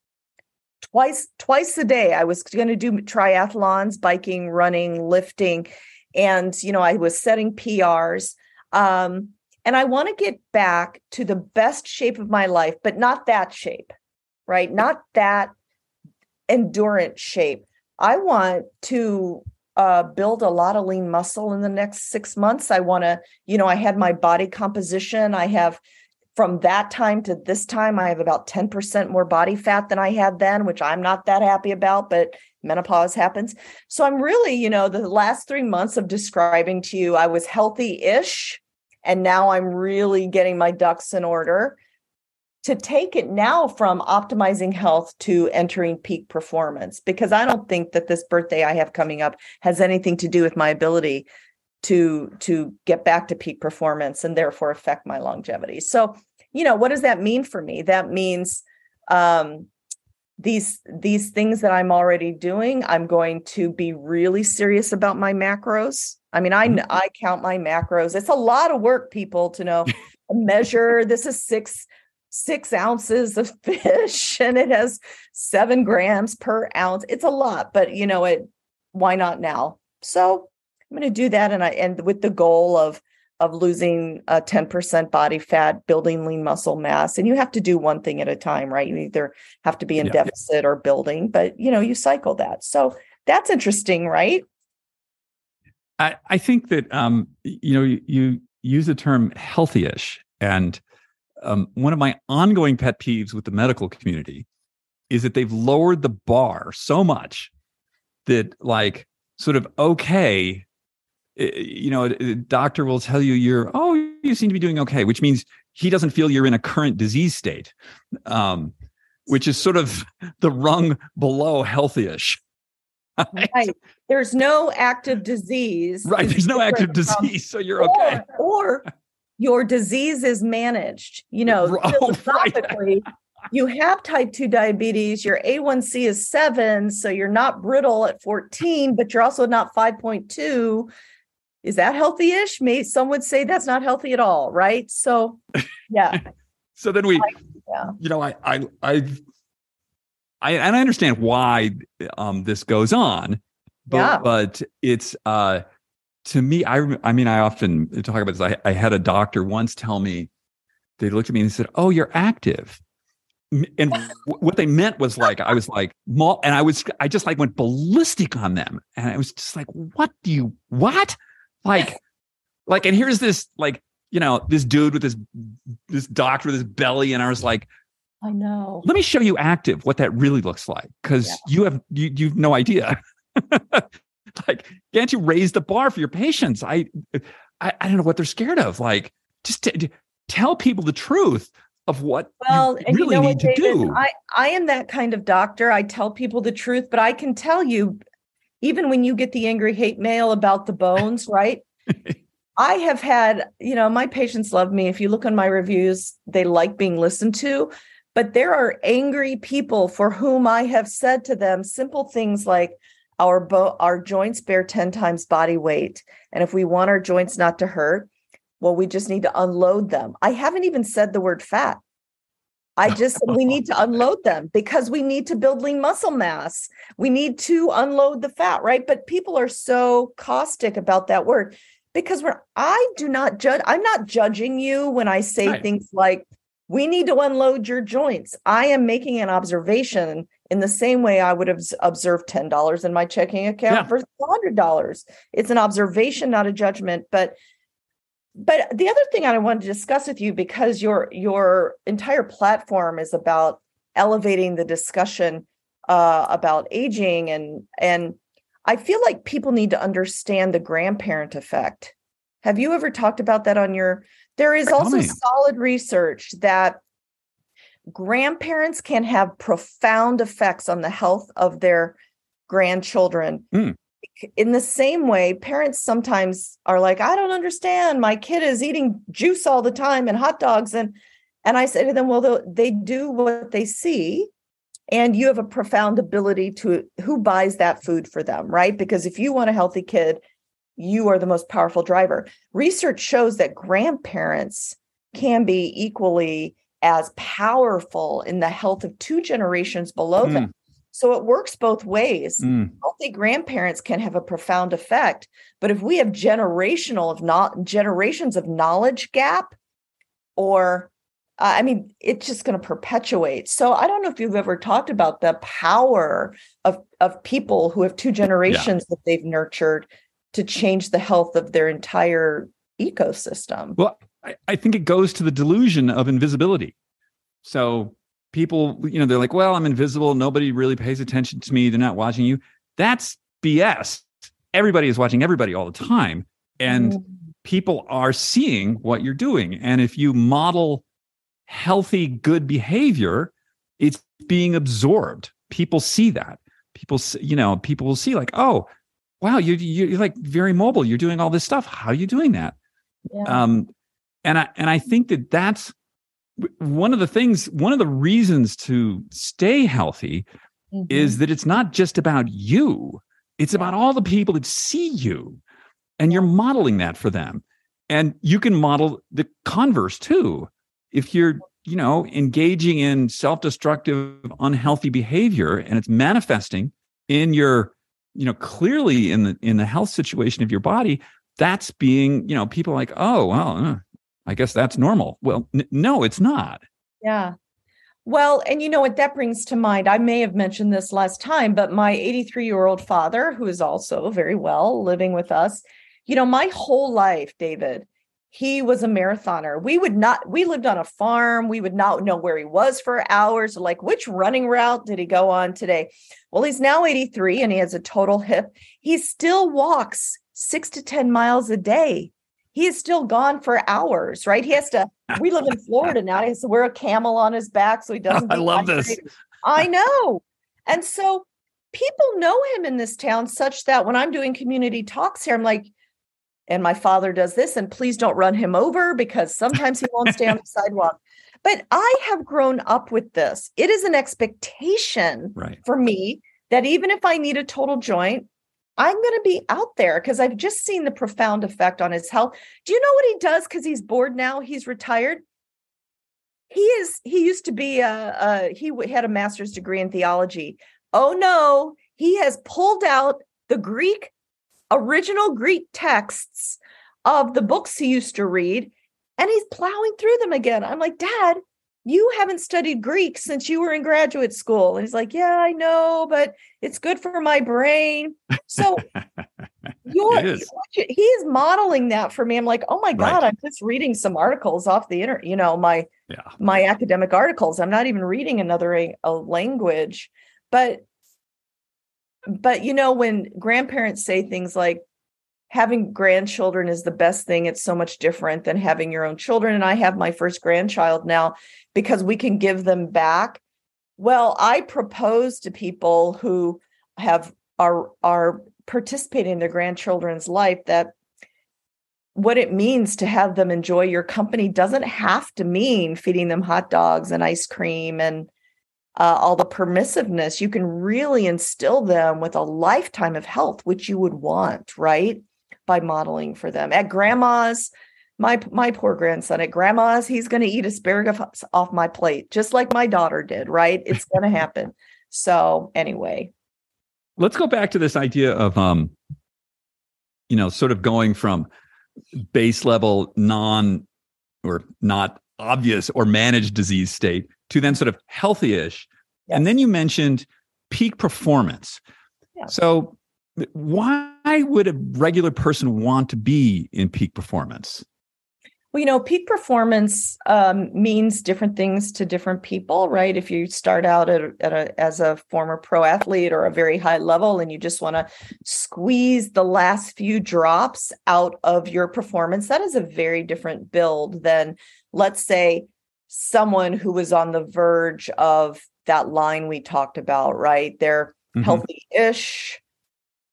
twice twice a day. I was going to do triathlons biking running lifting and you know i was setting prs um, and i want to get back to the best shape of my life but not that shape right? Not that endurance shape. I want to uh, build a lot of lean muscle in the next six months i want to you know i had my body composition i have from that time to this time, I have about 10% more body fat than I had then, which I'm not that happy about, but menopause happens. So I'm really, you know, the last three months of describing to you, I was healthy ish. And now I'm really getting my ducks in order to take it now from optimizing health to entering peak performance, because I don't think that this birthday I have coming up has anything to do with my ability to to get back to peak performance and therefore affect my longevity. So you know what does that mean for me? That means um these these things that i'm already doing i'm going to be really serious about my macros. I mean i mm-hmm. i count my macros. It's a lot of work people to know measure. This is six six ounces of fish and it has seven grams per ounce it's a lot but you know it why not now so i'm going to do that and i and with the goal of of losing a 10% body fat, building lean muscle mass. And you have to do one thing at a time, right? You either have to be in yeah. deficit or building, but you know, you cycle that. So that's interesting, right? I, I think that um, you know, you, you use the term healthy-ish. And um, one of my ongoing pet peeves with the medical community is that they've lowered the bar so much that like sort of okay you know, a doctor will tell you you're, oh, you seem to be doing okay, which means he doesn't feel you're in a current disease state, um, which is sort of the rung below healthy-ish. Right. There's no active disease. Right. There's no active disease, so you're okay. Or, or your disease is managed. You know, oh, philosophically, right. you have type 2 diabetes, your A1C is seven, so you're not brittle at 14, but you're also not 5.2 is that healthy-ish? May some would say that's not healthy at all, right? So, yeah. so then we, yeah. you know, I, I, I, I, and I understand why um, this goes on, but yeah. but it's uh, to me. I I mean, I often talk about this. I, I had a doctor once tell me they looked at me and said, "Oh, you're active." and what they meant was like I was like, and I was I just like went ballistic on them, and I was just like, "What do you what?" Like, like, and here's this like, you know, this dude with this this doctor with his belly, and I was like, I know. Let me show you active what that really looks like, because yeah. you have you you've no idea. like, can't you raise the bar for your patients? I, I, I don't know what they're scared of. Like, just t- tell people the truth of what well, you really you know need what, to do. I, I am that kind of doctor. I tell people the truth, but I can tell you even when you get the angry hate mail about the bones, right? I have had, you know, my patients love me. If you look on my reviews, they like being listened to. But there are angry people for whom I have said to them simple things like, our bo- our joints bear 10 times body weight and if we want our joints not to hurt well we just need to unload them i haven't even said the word fat I just we need to unload them because we need to build lean muscle mass. We need to unload the fat, right? But people are so caustic about that word because we're I do not judge I'm not judging you when I say right. things like we need to unload your joints. I am making an observation in the same way I would have observed $10 in my checking account yeah. versus $100. It's an observation, not a judgment, but but the other thing I wanted to discuss with you because your your entire platform is about elevating the discussion uh, about aging and and I feel like people need to understand the grandparent effect. Have you ever talked about that on your? There is also solid research that grandparents can have profound effects on the health of their grandchildren. Mm in the same way, parents sometimes are like, I don't understand. My kid is eating juice all the time and hot dogs. And and I say to them, well, they do what they see. and you have a profound ability to who buys that food for them, right? Because if you want a healthy kid, you are the most powerful driver. Research shows that grandparents can be equally as powerful in the health of two generations below mm. them. So it works both ways. Mm. Healthy grandparents can have a profound effect, but if we have generational of not generations of knowledge gap, or uh, I mean, it's just going to perpetuate. So I don't know if you've ever talked about the power of of people who have two generations yeah. that they've nurtured to change the health of their entire ecosystem. Well, I, I think it goes to the delusion of invisibility. So people, you know, they're like, well, I'm invisible. Nobody really pays attention to me. They're not watching you. That's BS. Everybody is watching everybody all the time. And mm. people are seeing what you're doing. And if you model healthy, good behavior, it's being absorbed. People see that. People, you know, people will see like, oh, wow, you're, you're like very mobile. You're doing all this stuff. How are you doing that? Yeah. Um, and I and I think that that's one of the things. One of the reasons to stay healthy mm-hmm. is that it's not just about you. It's about all the people that see you, and you're modeling that for them. And you can model the converse too. If you're you know engaging in self-destructive unhealthy behavior and it's manifesting in your you know clearly in the in the health situation of your body that's being you know people like oh well uh, i guess that's normal well n- no it's not yeah well and you know what that brings to mind i may have mentioned this last time but my 83 year old father who is also very well living with us you know my whole life david he was a marathoner. We would not, we lived on a farm. We would not know where he was for hours, like which running route did he go on today? Well, he's now 83 and he has a total hip. He still walks six to 10 miles a day. He is still gone for hours, right? He has to, we live in Florida now. He has to wear a camel on his back so he doesn't. I love this. I know. And so people know him in this town such that when I'm doing community talks here, I'm like, and my father does this and please don't run him over because sometimes he won't stay on the sidewalk but i have grown up with this it is an expectation right. for me that even if i need a total joint i'm going to be out there because i've just seen the profound effect on his health. Do you know what he does because he's bored now? He's retired. He is he used to be a, a he had a master's degree in theology. Oh no he has pulled out the greek original Greek texts of the books he used to read, and he's plowing through them again. I'm like, Dad, you haven't studied Greek since you were in graduate school. And he's like, Yeah, I know, but it's good for my brain. So you're, he's modeling that for me. I'm like, oh my God, right. I'm just reading some articles off the internet, you know, my yeah. my academic articles. I'm not even reading another a, a language. But but you know when grandparents say things like having grandchildren is the best thing. It's so much different than having your own children. And i have my first grandchild now because we can give them back. Well i propose to people who have are are participating in their grandchildren's life that what it means to have them enjoy your company doesn't have to mean feeding them hot dogs and ice cream and uh, all the permissiveness, you can really instill them with a lifetime of health, which you would want, right? By modeling for them. At grandma's, my my poor grandson at grandma's, he's going to eat asparagus off my plate, just like my daughter did, right? It's going to happen. So anyway, let's go back to this idea of um, you know, sort of going from base level non or not obvious or managed disease state to then sort of healthy-ish. Yes. And then you mentioned peak performance. Yeah. So why would a regular person want to be in peak performance? Well, you know, peak performance um, means different things to different people, right? If you start out at, at a, as a former pro athlete or a very high level and you just want to squeeze the last few drops out of your performance, that is a very different build than, let's say, someone who was on the verge of that line we talked about, right? They're mm-hmm. healthy-ish.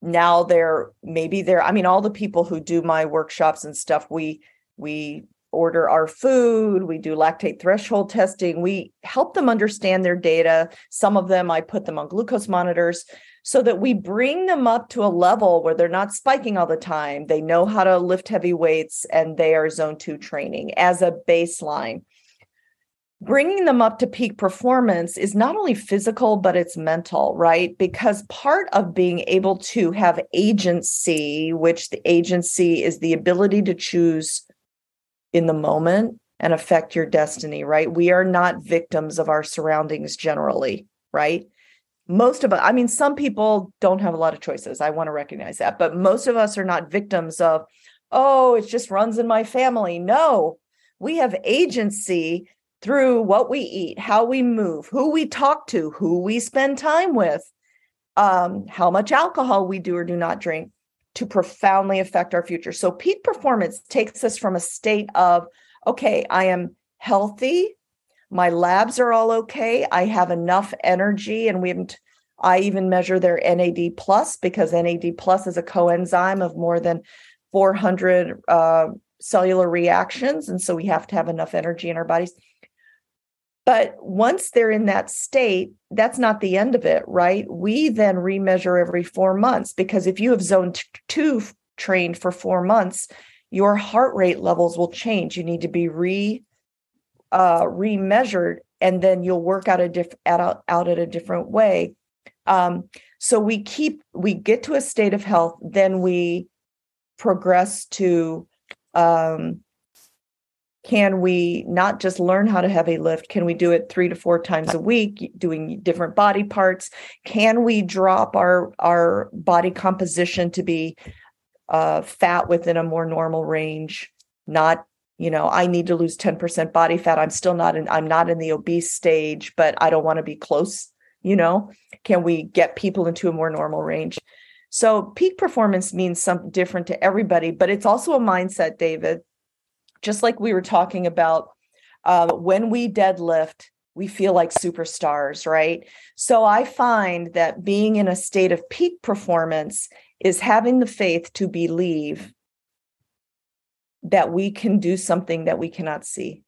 Now they're maybe they're, I mean, all the people who do my workshops and stuff, we we order our food, we do lactate threshold testing, we help them understand their data. Some of them, I put them on glucose monitors so that we bring them up to a level where they're not spiking all the time. They know how to lift heavy weights and they are zone two training as a baseline. Bringing them up to peak performance is not only physical, but it's mental, right? Because part of being able to have agency, which the agency is the ability to choose in the moment and affect your destiny, right? We are not victims of our surroundings generally, right? most of us, I mean, some people don't have a lot of choices. I want to recognize that, but most of us are not victims of, oh, it just runs in my family. No, we have agency through what we eat, how we move, who we talk to, who we spend time with, um, how much alcohol we do or do not drink to profoundly affect our future. So, peak performance takes us from a state of, okay, I am healthy, my labs are all okay i have enough energy and we haven't i even measure their NAD plus because NAD plus is a coenzyme of more than 400 uh, cellular reactions and so we have to have enough energy in our bodies but once they're in that state that's not the end of it right we then remeasure every four months because if you have zone t- two trained for four months your heart rate levels will change you need to be re uh, remeasured, and then you'll work out a diff- out, out at a different way. Um, so we keep we get to a state of health, then we progress to um, can we not just learn how to heavy lift? Can we do it three to four times a week doing different body parts? Can we drop our our body composition to be uh, fat within a more normal range? Not you know i need to lose 10% body fat. I'm still not in i'm not in the obese stage but i don't want to be close you know? Can we get people into a more normal range? So peak performance means something different to everybody but it's also a mindset david just like we were talking about uh, when we deadlift we feel like superstars right so i find that being in a state of peak performance is having the faith to believe that we can do something that we cannot see.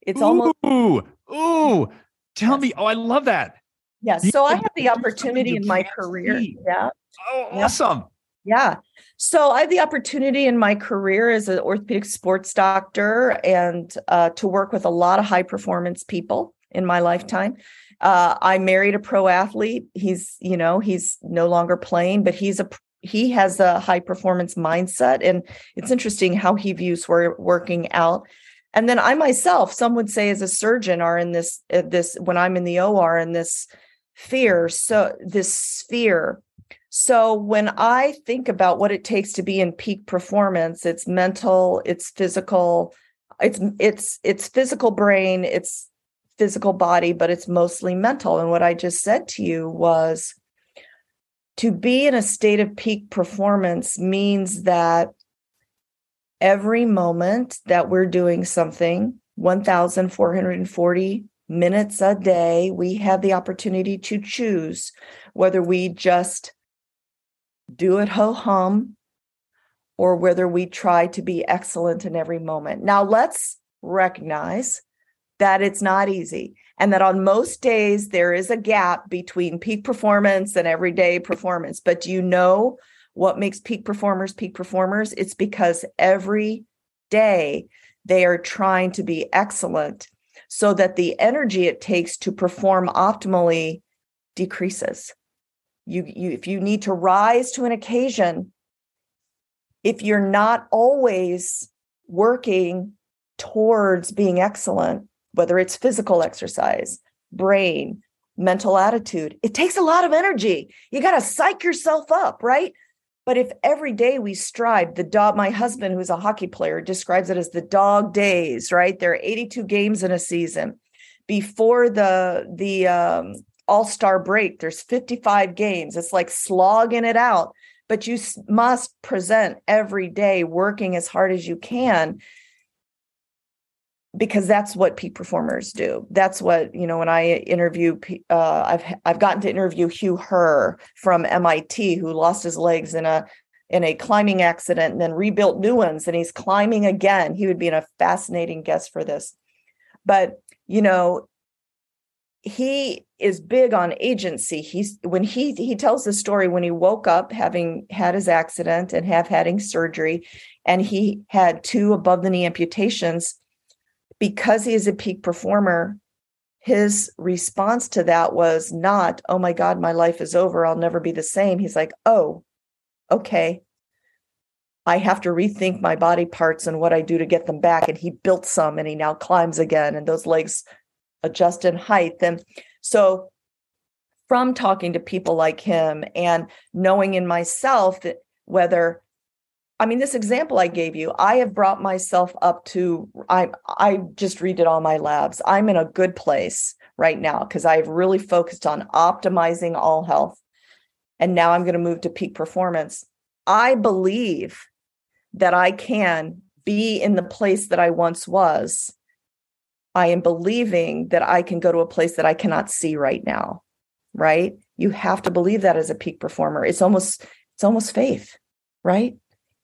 It's almost ooh, ooh. Tell yes. me. Oh, I love that. Yeah. So I have the opportunity in my career. See. Yeah. Oh, awesome. Yeah. So I have the opportunity in my career as an orthopedic sports doctor and uh, to work with a lot of high performance people in my lifetime. Uh, I married a pro athlete. He's, you know, he's no longer playing, but he's a he has a high performance mindset and it's interesting how he views working out and then i myself some would say as a surgeon are in this uh, this when i'm in the or in this fear so this sphere so when i think about what it takes to be in peak performance it's mental it's physical it's it's it's physical brain it's physical body but it's mostly mental. And what i just said to you was to be in a state of peak performance means that every moment that we're doing something 1440 minutes a day we have the opportunity to choose whether we just do it ho hum or whether we try to be excellent in every moment now let's recognize that it's not easy and that on most days there is a gap between peak performance and everyday performance. But do you know what makes peak performers peak performers? It's because every day they are trying to be excellent so that the energy it takes to perform optimally decreases. You, you if you need to rise to an occasion, if you're not always working towards being excellent, whether it's physical exercise, brain, mental attitude, it takes a lot of energy. You got to psych yourself up, right? But if every day we strive, the dog, my husband, who's a hockey player, describes it as the dog days, right? There are 82 games in a season. Before the the um, All Star break, there's 55 games. It's like slogging it out, but you must present every day, working as hard as you can because that's what peak performers do. That's what you know. When I interview, uh, I've I've gotten to interview Hugh Herr from MIT, who lost his legs in a in a climbing accident and then rebuilt new ones and he's climbing again. He would be a fascinating guest for this. But, you know, he is big on agency. He's when he he tells the story when he woke up having had his accident and have having surgery and he had two above the knee amputations because he is a peak performer his response to that was not oh my god my life is over. I'll never be the same. He's like oh okay. I have to rethink my body parts and what i do to get them back. And he built some and he now climbs again and those legs adjust in height and so from talking to people like him and knowing in myself that whether I mean, this example I gave you, I have brought myself up to I I just redid all my labs. I'm in a good place right now because I've really focused on optimizing all health. And now I'm going to move to peak performance. I believe that I can be in the place that I once was. I am believing that I can go to a place that I cannot see right now. Right? You have to believe that as a peak performer. It's almost it's almost faith, right?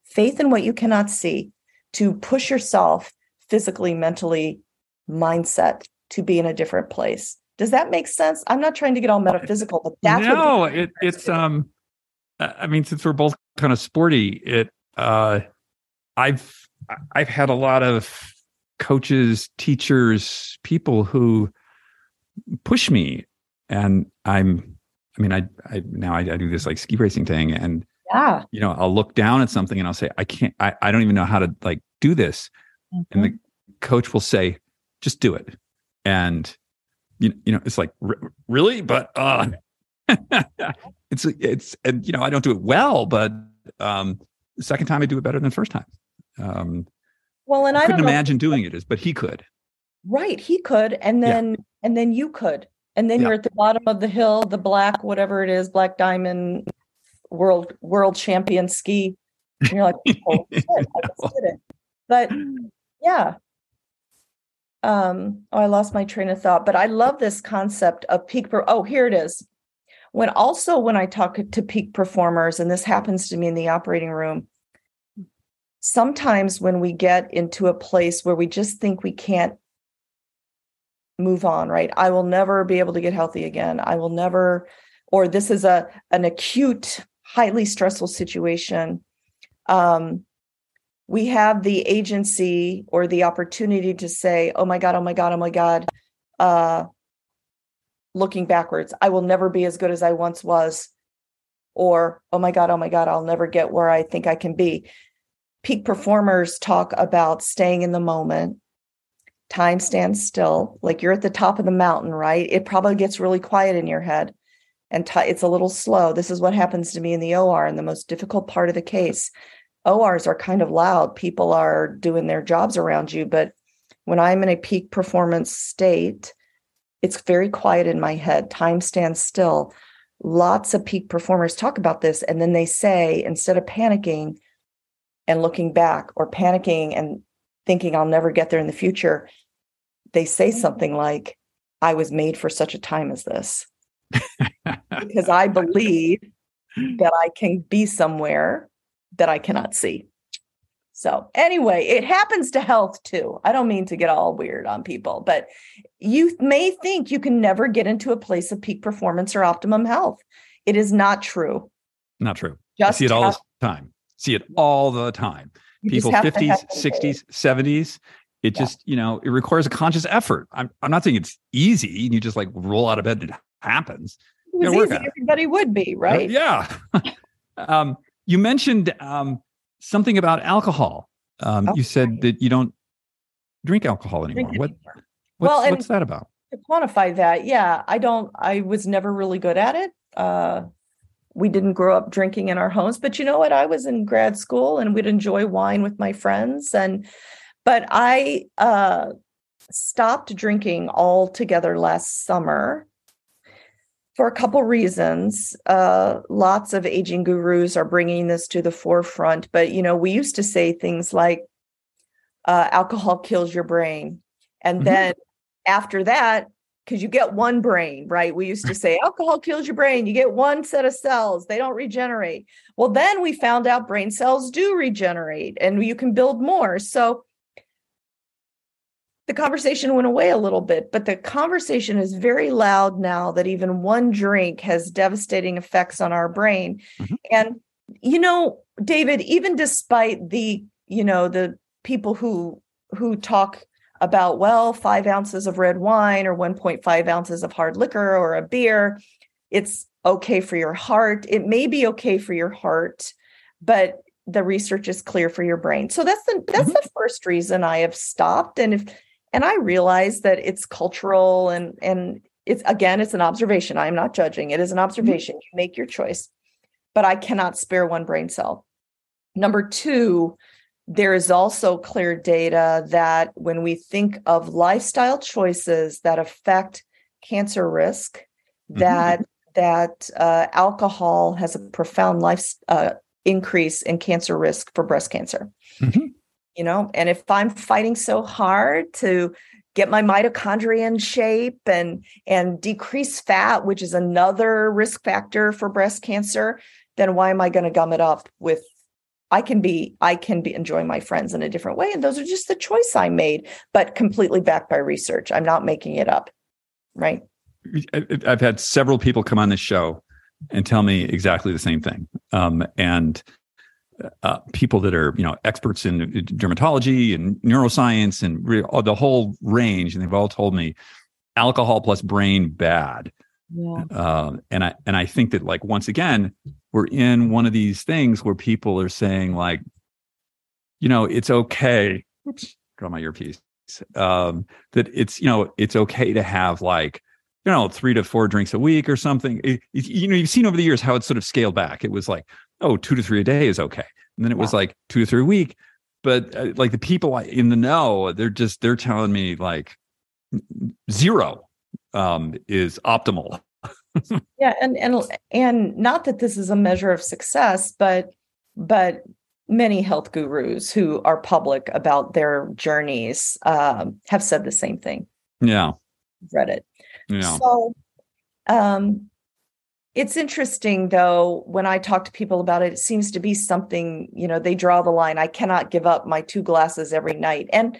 faith in what you cannot see to push yourself physically, mentally, mindset to be in a different place. Does that make sense? I'm not trying to get all metaphysical, but that's no. It, it's um. I mean, since we're both kind of sporty, it uh, I've I've had a lot of coaches, teachers, people who push me, and I'm. I mean, I I now I, I do this like ski racing thing, and yeah. you know i'll look down at something and i'll say i can't i, I don't even know how to like do this. Mm-hmm. and the coach will say just do it. And you, you know it's like really? But uh it's it's and you know i don't do it well but um the second time i do it better than the first time. Um well and i, I couldn't imagine doing it is, but he could right he could and then yeah. and then you could and then yeah. you're at the bottom of the hill the black whatever it is black diamond world world champion ski. And you're like, oh, shit, I just did it. But yeah. Um, oh, I lost my train of thought, but I love this concept of peak. Per- oh, here it is. When also when I talk to peak performers, and this happens to me in the operating room, sometimes when we get into a place where we just think we can't move on, right? I will never be able to get healthy again. I will never, or this is a an acute highly stressful situation, um, we have the agency or the opportunity to say, oh my God, oh my God, oh my God, uh, looking backwards, I will never be as good as I once was. Or, oh my God, oh my God, I'll never get where I think I can be. Peak performers talk about staying in the moment. Time stands still, like you're at the top of the mountain, right? It probably gets really quiet in your head and t- it's a little slow. This is what happens to me in the OR in the most difficult part of the case. ORs are kind of loud. People are doing their jobs around you. But when I'm in a peak performance state, it's very quiet in my head. Time stands still. Lots of peak performers talk about this. And then they say, instead of panicking and looking back or panicking and thinking I'll never get there in the future, they say something like, I was made for such a time as this because I believe that I can be somewhere that I cannot see. So, anyway, it happens to health too. I don't mean to get all weird on people, but you may think you can never get into a place of peak performance or optimum health. It is not true. Not true. Just I see it all the time. See it all the time. People 50s, 60s, 70s. It yeah. just, you know, it requires a conscious effort. I'm, I'm not saying it's easy and you just like roll out of bed and it happens it was easy. Everybody would be, right? Yeah. um, you mentioned um, something about alcohol. Um, You said that you don't drink alcohol anymore. Drink what? Anymore. What's, well, what's that about? To quantify that, yeah, I don't. I was never really good at it. Uh, we didn't grow up drinking in our homes, but you know what? I was in grad school and we'd enjoy wine with my friends, and but I uh, stopped drinking altogether last summer for a couple reasons. Uh, lots of aging gurus are bringing this to the forefront, but you know, we used to say things like uh, alcohol kills your brain, and mm-hmm. then after that, because you get one brain, right? We used to say alcohol kills your brain. You get one set of cells, they don't regenerate. Well, then we found out brain cells do regenerate and you can build more. So the conversation went away a little bit, but the conversation is very loud now that even one drink has devastating effects on our brain. Mm-hmm. And, you know, David, even despite the, you know, the people who who talk about, well, five ounces of red wine or 1.5 ounces of hard liquor or a beer. It's okay for your heart. It may be okay for your heart, but the research is clear for your brain. So that's the that's mm-hmm. the first reason I have stopped. And if and I realize that it's cultural and and it's again, it's an observation. I am not judging. It is an mm-hmm. observation. Mm-hmm. You make your choice. But I cannot spare one brain cell. Number two, there is also clear data that when we think of lifestyle choices that affect cancer risk, mm-hmm. that that uh, alcohol has a profound life uh, increase in cancer risk for breast cancer. Mm-hmm. You know, and if I'm fighting so hard to get my mitochondria in shape and and decrease fat, which is another risk factor for breast cancer, then why am I going to gum it up with I can be I can be enjoying my friends in a different way and those are just the choice I made but completely backed by research. I'm not making it up. Right? I've had several people come on this show and tell me exactly the same thing. Um, and uh, people that are you know experts in dermatology and neuroscience and re- the whole range, and they've all told me alcohol plus brain bad. Yeah. Uh, and I and I think that like once again, we're in one of these things where people are saying like, you know, it's okay. Oops, draw my earpiece. Um, that it's you know it's okay to have like you know three to four drinks a week or something. It, you know, you've seen over the years how it's sort of scaled back. It was like oh two to three a day is okay, and then it was like two to three a week. But uh, like the people in the know, they're just they're telling me like zero um, is optimal. yeah, and and and not that this is a measure of success, but but many health gurus who are public about their journeys um, have said the same thing. Yeah, read it. Yeah. So, um, it's interesting though when I talk to people about it. It seems to be something you know they draw the line. I cannot give up my two glasses every night, and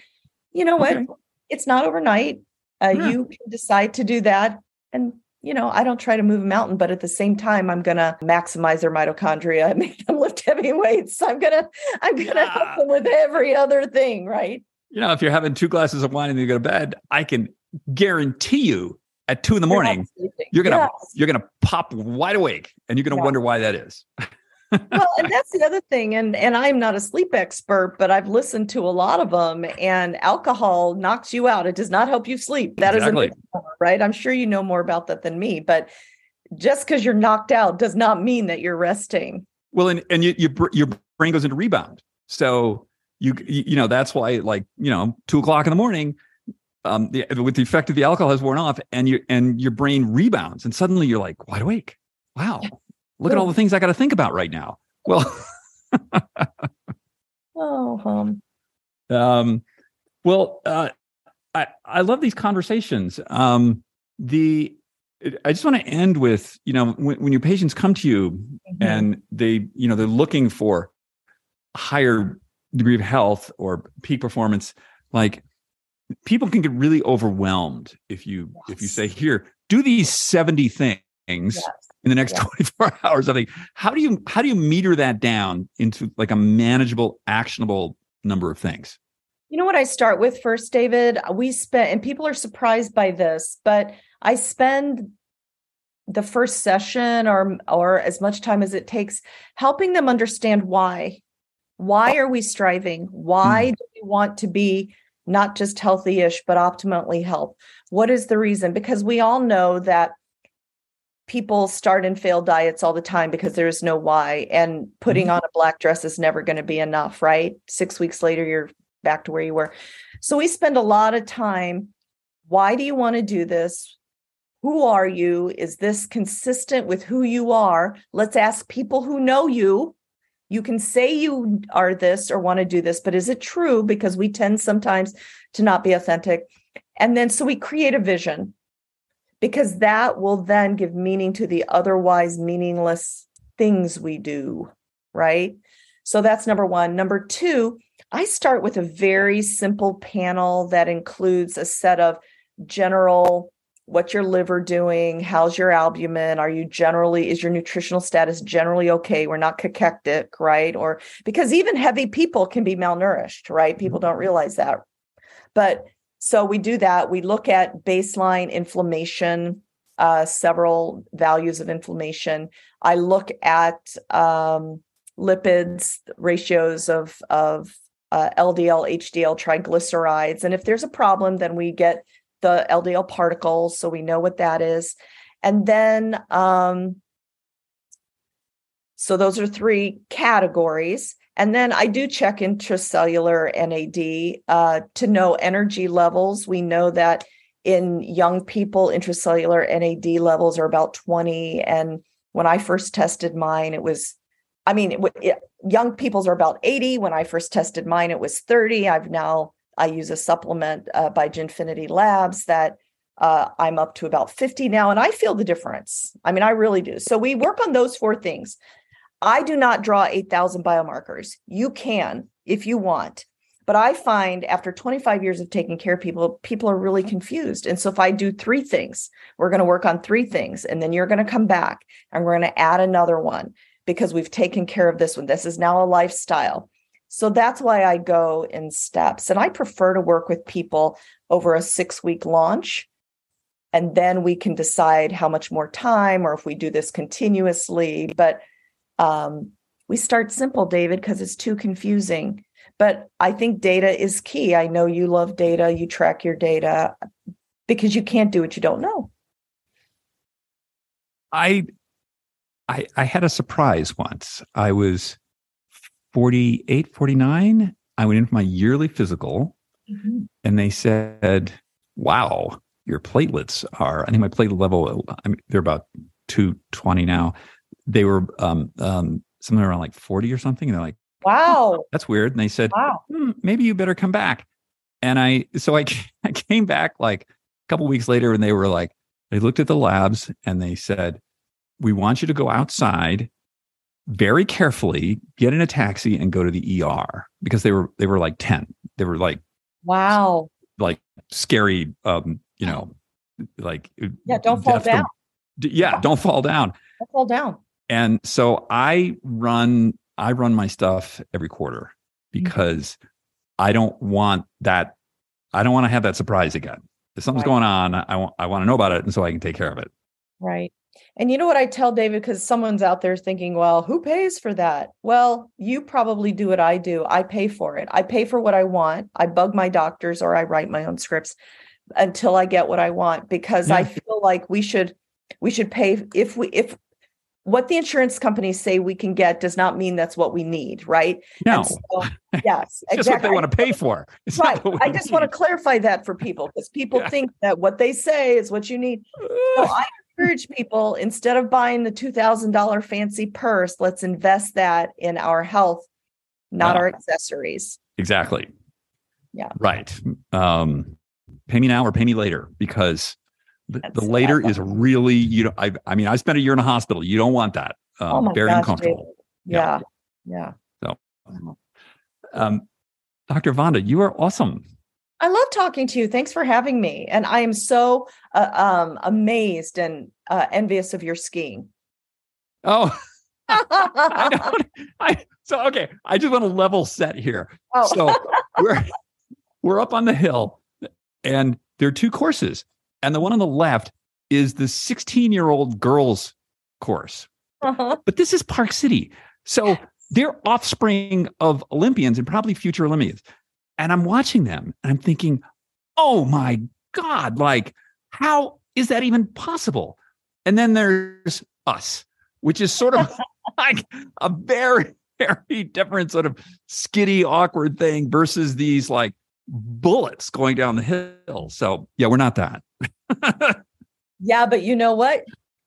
you know okay. what? It's not overnight. Uh. You can decide to do that, and you know, I don't try to move a mountain, but at the same time, I'm going to maximize their mitochondria, make them lift heavy weights. I'm going to, I'm going to yeah. help them with every other thing, right? You know, if you're having two glasses of wine and you go to bed, I can guarantee you at two in the morning, you're, you're gonna yes. you're gonna pop wide awake, and you're gonna yeah. wonder why that is. well, and that's the other thing. And and I'm not a sleep expert, but I've listened to a lot of them. And alcohol knocks you out. It does not help you sleep. That exactly. is right. I'm sure you know more about that than me. But just because you're knocked out does not mean that you're resting. Well, and and you, you your brain goes into rebound. So you you know that's why like you know two o'clock in the morning. Um, the, with the effect of the alcohol has worn off, and you and your brain rebounds, and suddenly you're like wide awake. Wow, Look at all the things I got to think about right now. Well, oh, um, um, well, uh, I I love these conversations. Um, the I just want to end with you know when, when your patients come to you mm-hmm. and they you know they're looking for a higher degree of health or peak performance, like people can get really overwhelmed if you yes. if you say here do these 70 things yes in the next yeah. 24 hours. I think how do you how do you meter that down into like a manageable, actionable number of things? You know what I start with first, David? We spend and people are surprised by this, but I spend the first session or or as much time as it takes helping them understand why. Why are we striving? Why mm. do we want to be not just healthy-ish but optimally health? What is the reason? Because we all know that people start and fail diets all the time because there's no why and putting mm-hmm. on a black dress is never going to be enough right? 6 weeks later you're back to where you were. So we spend a lot of time why do you want to do this? Who are you? Is this consistent with who you are? Let's ask people who know you. You can say you are this or want to do this but is it true? Because we tend sometimes to not be authentic. And then so we create a vision because that will then give meaning to the otherwise meaningless things we do, right? So that's number one. Number two, I start with a very simple panel that includes a set of general what's your liver doing? How's your albumin? Are you generally is your nutritional status generally okay? We're not cachectic right? Or because even heavy people can be malnourished right? People don't realize that. But so we do that we look at baseline inflammation uh, several values of inflammation i look at um, lipids ratios of of uh, ldl hdl triglycerides and if there's a problem then we get the LDL particles, so we know what that is. And then, um, so those are three categories. And then I do check intracellular NAD uh, to know energy levels. We know that in young people, intracellular NAD levels are about 20. And when I first tested mine, it was, I mean, it, it, young people's are about 80. When I first tested mine, it was 30. I've now I use a supplement uh, by Jinfiniti Labs that uh, I'm up to about 50 now, and I feel the difference. I mean, I really do. So we work on those four things. I do not draw 8,000 biomarkers. You can if you want. But I find after 25 years of taking care of people, people are really confused. And so if I do three things, we're going to work on three things, and then you're going to come back and we're going to add another one because we've taken care of this one. This is now a lifestyle. So that's why I go in steps. And I prefer to work with people over a six week launch. And then we can decide how much more time or if we do this continuously. But um, we start simple, David, because it's too confusing. But I think data is key. I know you love data, you track your data because you can't do what you don't know. I I I had a surprise once. I was 48, 49, I went in for my yearly physical mm-hmm. and they said, wow, your platelets are, I think my platelet level, I mean, they're about 220 now. They were um, um, something around like 40 or something. And they're like, wow, that's weird. And they said, wow, hmm, maybe you better come back. And I, so I, I came back like a couple weeks later and they were like, they looked at the labs and they said, we want you to go outside very carefully get in a taxi and go to the ER because they were they were like 10. They were like wow. Like scary um, you know, like Yeah, don't fall down. From, yeah, don't fall down. Don't fall down. And so I run I run my stuff every quarter mm-hmm. because mm-hmm. I don't want that I don't want to have that surprise again. If something's right. going on, I want I want to know about it and so I can take care of it. Right. And you know what I tell David? Because someone's out there thinking, well, who pays for that? Well, you probably do what I do. I pay for it. I pay for what I want. I bug my doctors or I write my own scripts until I get what I want because yeah. I feel like we should we should pay if we if what the insurance companies say we can get does not mean that's what we need, right? No. So, yes, exactly. just what they want to pay for. It's right. I just need. want to clarify that for people because people yeah. think that what they say is what you need. So I encourage people instead of buying the $2,000 fancy purse, let's invest that in our health, not our accessories. Exactly. Yeah. Right. Um, pay me now or pay me later because the, the later is really, you know, I, I mean, I spent a year in a hospital. You don't want that. Um, oh very gosh, uncomfortable. Yeah. Yeah. yeah. So, um, Dr. Vonda, you are awesome. I love talking to you. Thanks for having me. And I am so uh, um, amazed and uh, envious of your skiing. Oh, I don't. I so okay. I just want to level set here. Oh. So we're we're up on the hill, and there are two courses, and the one on the left is the 16 year old girls course. Uh-huh. But this is Park City, so they're offspring of Olympians and probably future Olympians. And I'm watching them and I'm thinking, oh my God, like, how is that even possible? And then there's us, which is sort of like a very, very different sort of skitty, awkward thing versus these like bullets going down the hill. So, yeah, we're not that. yeah, but you know what?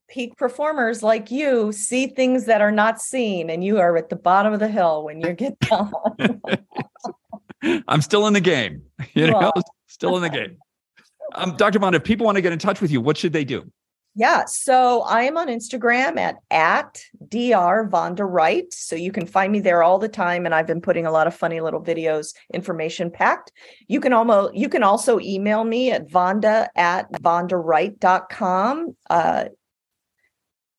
Peak performers like you see things that are not seen, and you are at the bottom of the hill when you get down. I'm still in the game. You know, still in the game. Um, Dr. Bond, if people want to get in touch with you, what should they do? Yeah, so I am on Instagram at at dr Vonda Wright. So you can find me there all the time, and I've been putting a lot of funny little videos, information packed. You can almost you can also email me at Vonda at VondaWright.com. Uh,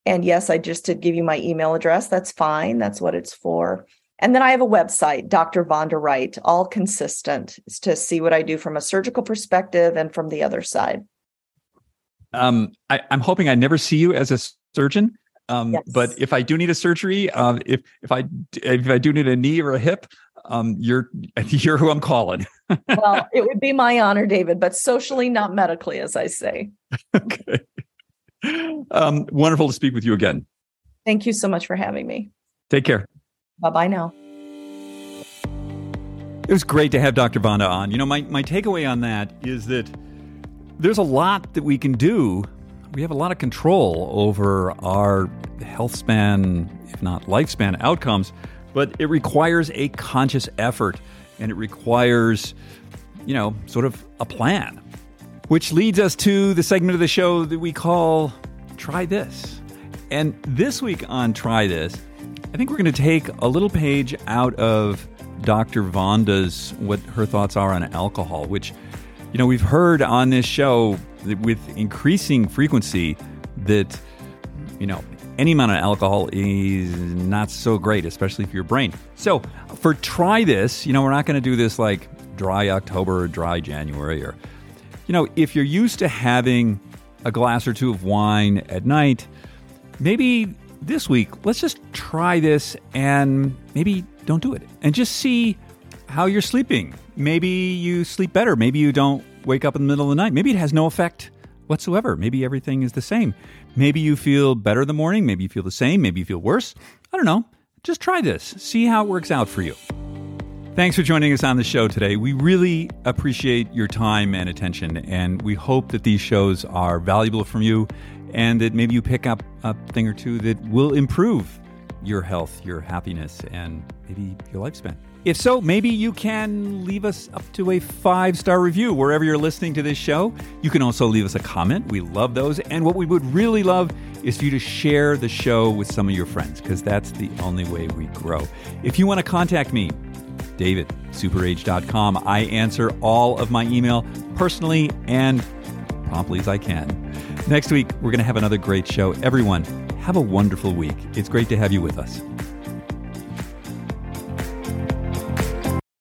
and yes, I just did give you my email address. That's fine. That's what it's for. And then I have a website, Dr. Vonda Wright, all consistent is to see what I do from a surgical perspective and from the other side. Um, I, am hoping I never see you as a surgeon. Um, yes. But if I do need a surgery, uh, if if I if I do need a knee or a hip, um, you're you're who I'm calling. well, it would be my honor, David, but socially, not medically, as I say. okay. Um, wonderful to speak with you again. Thank you so much for having me. Take care. Bye bye now. It was great to have Dr. Vonda on. You know, my, my takeaway on that is that there's a lot that we can do. We have a lot of control over our health span, if not lifespan outcomes, but it requires a conscious effort and it requires, you know, sort of a plan. Which leads us to the segment of the show that we call Try This. And this week on Try This, I think we're going to take a little page out of Dr. Vonda's, what her thoughts are on alcohol, which, you know, we've heard on this show with increasing frequency that, you know, any amount of alcohol is not so great, especially for your brain. So, for try this, you know, we're not going to do this like dry October or dry January or, you know, if you're used to having a glass or two of wine at night, maybe this week, let's just try this and maybe don't do it and just see how you're sleeping. Maybe you sleep better. Maybe you don't wake up in the middle of the night. Maybe it has no effect whatsoever. Maybe everything is the same. Maybe you feel better in the morning. Maybe you feel the same. Maybe you feel worse. I don't know. Just try this. See how it works out for you. Thanks for joining us on the show today. We really appreciate your time and attention, and we hope that these shows are valuable from you and that maybe you pick up a thing or two that will improve your health, your happiness, and maybe your lifespan. If so, maybe you can leave us up to a five star review wherever you're listening to this show. You can also leave us a comment. We love those. And what we would really love is for you to share the show with some of your friends because that's the only way we grow. If you want to contact me, David, superage.com. I answer all of my email personally and promptly as I can. Next week, we're going to have another great show. Everyone, have a wonderful week. It's great to have you with us.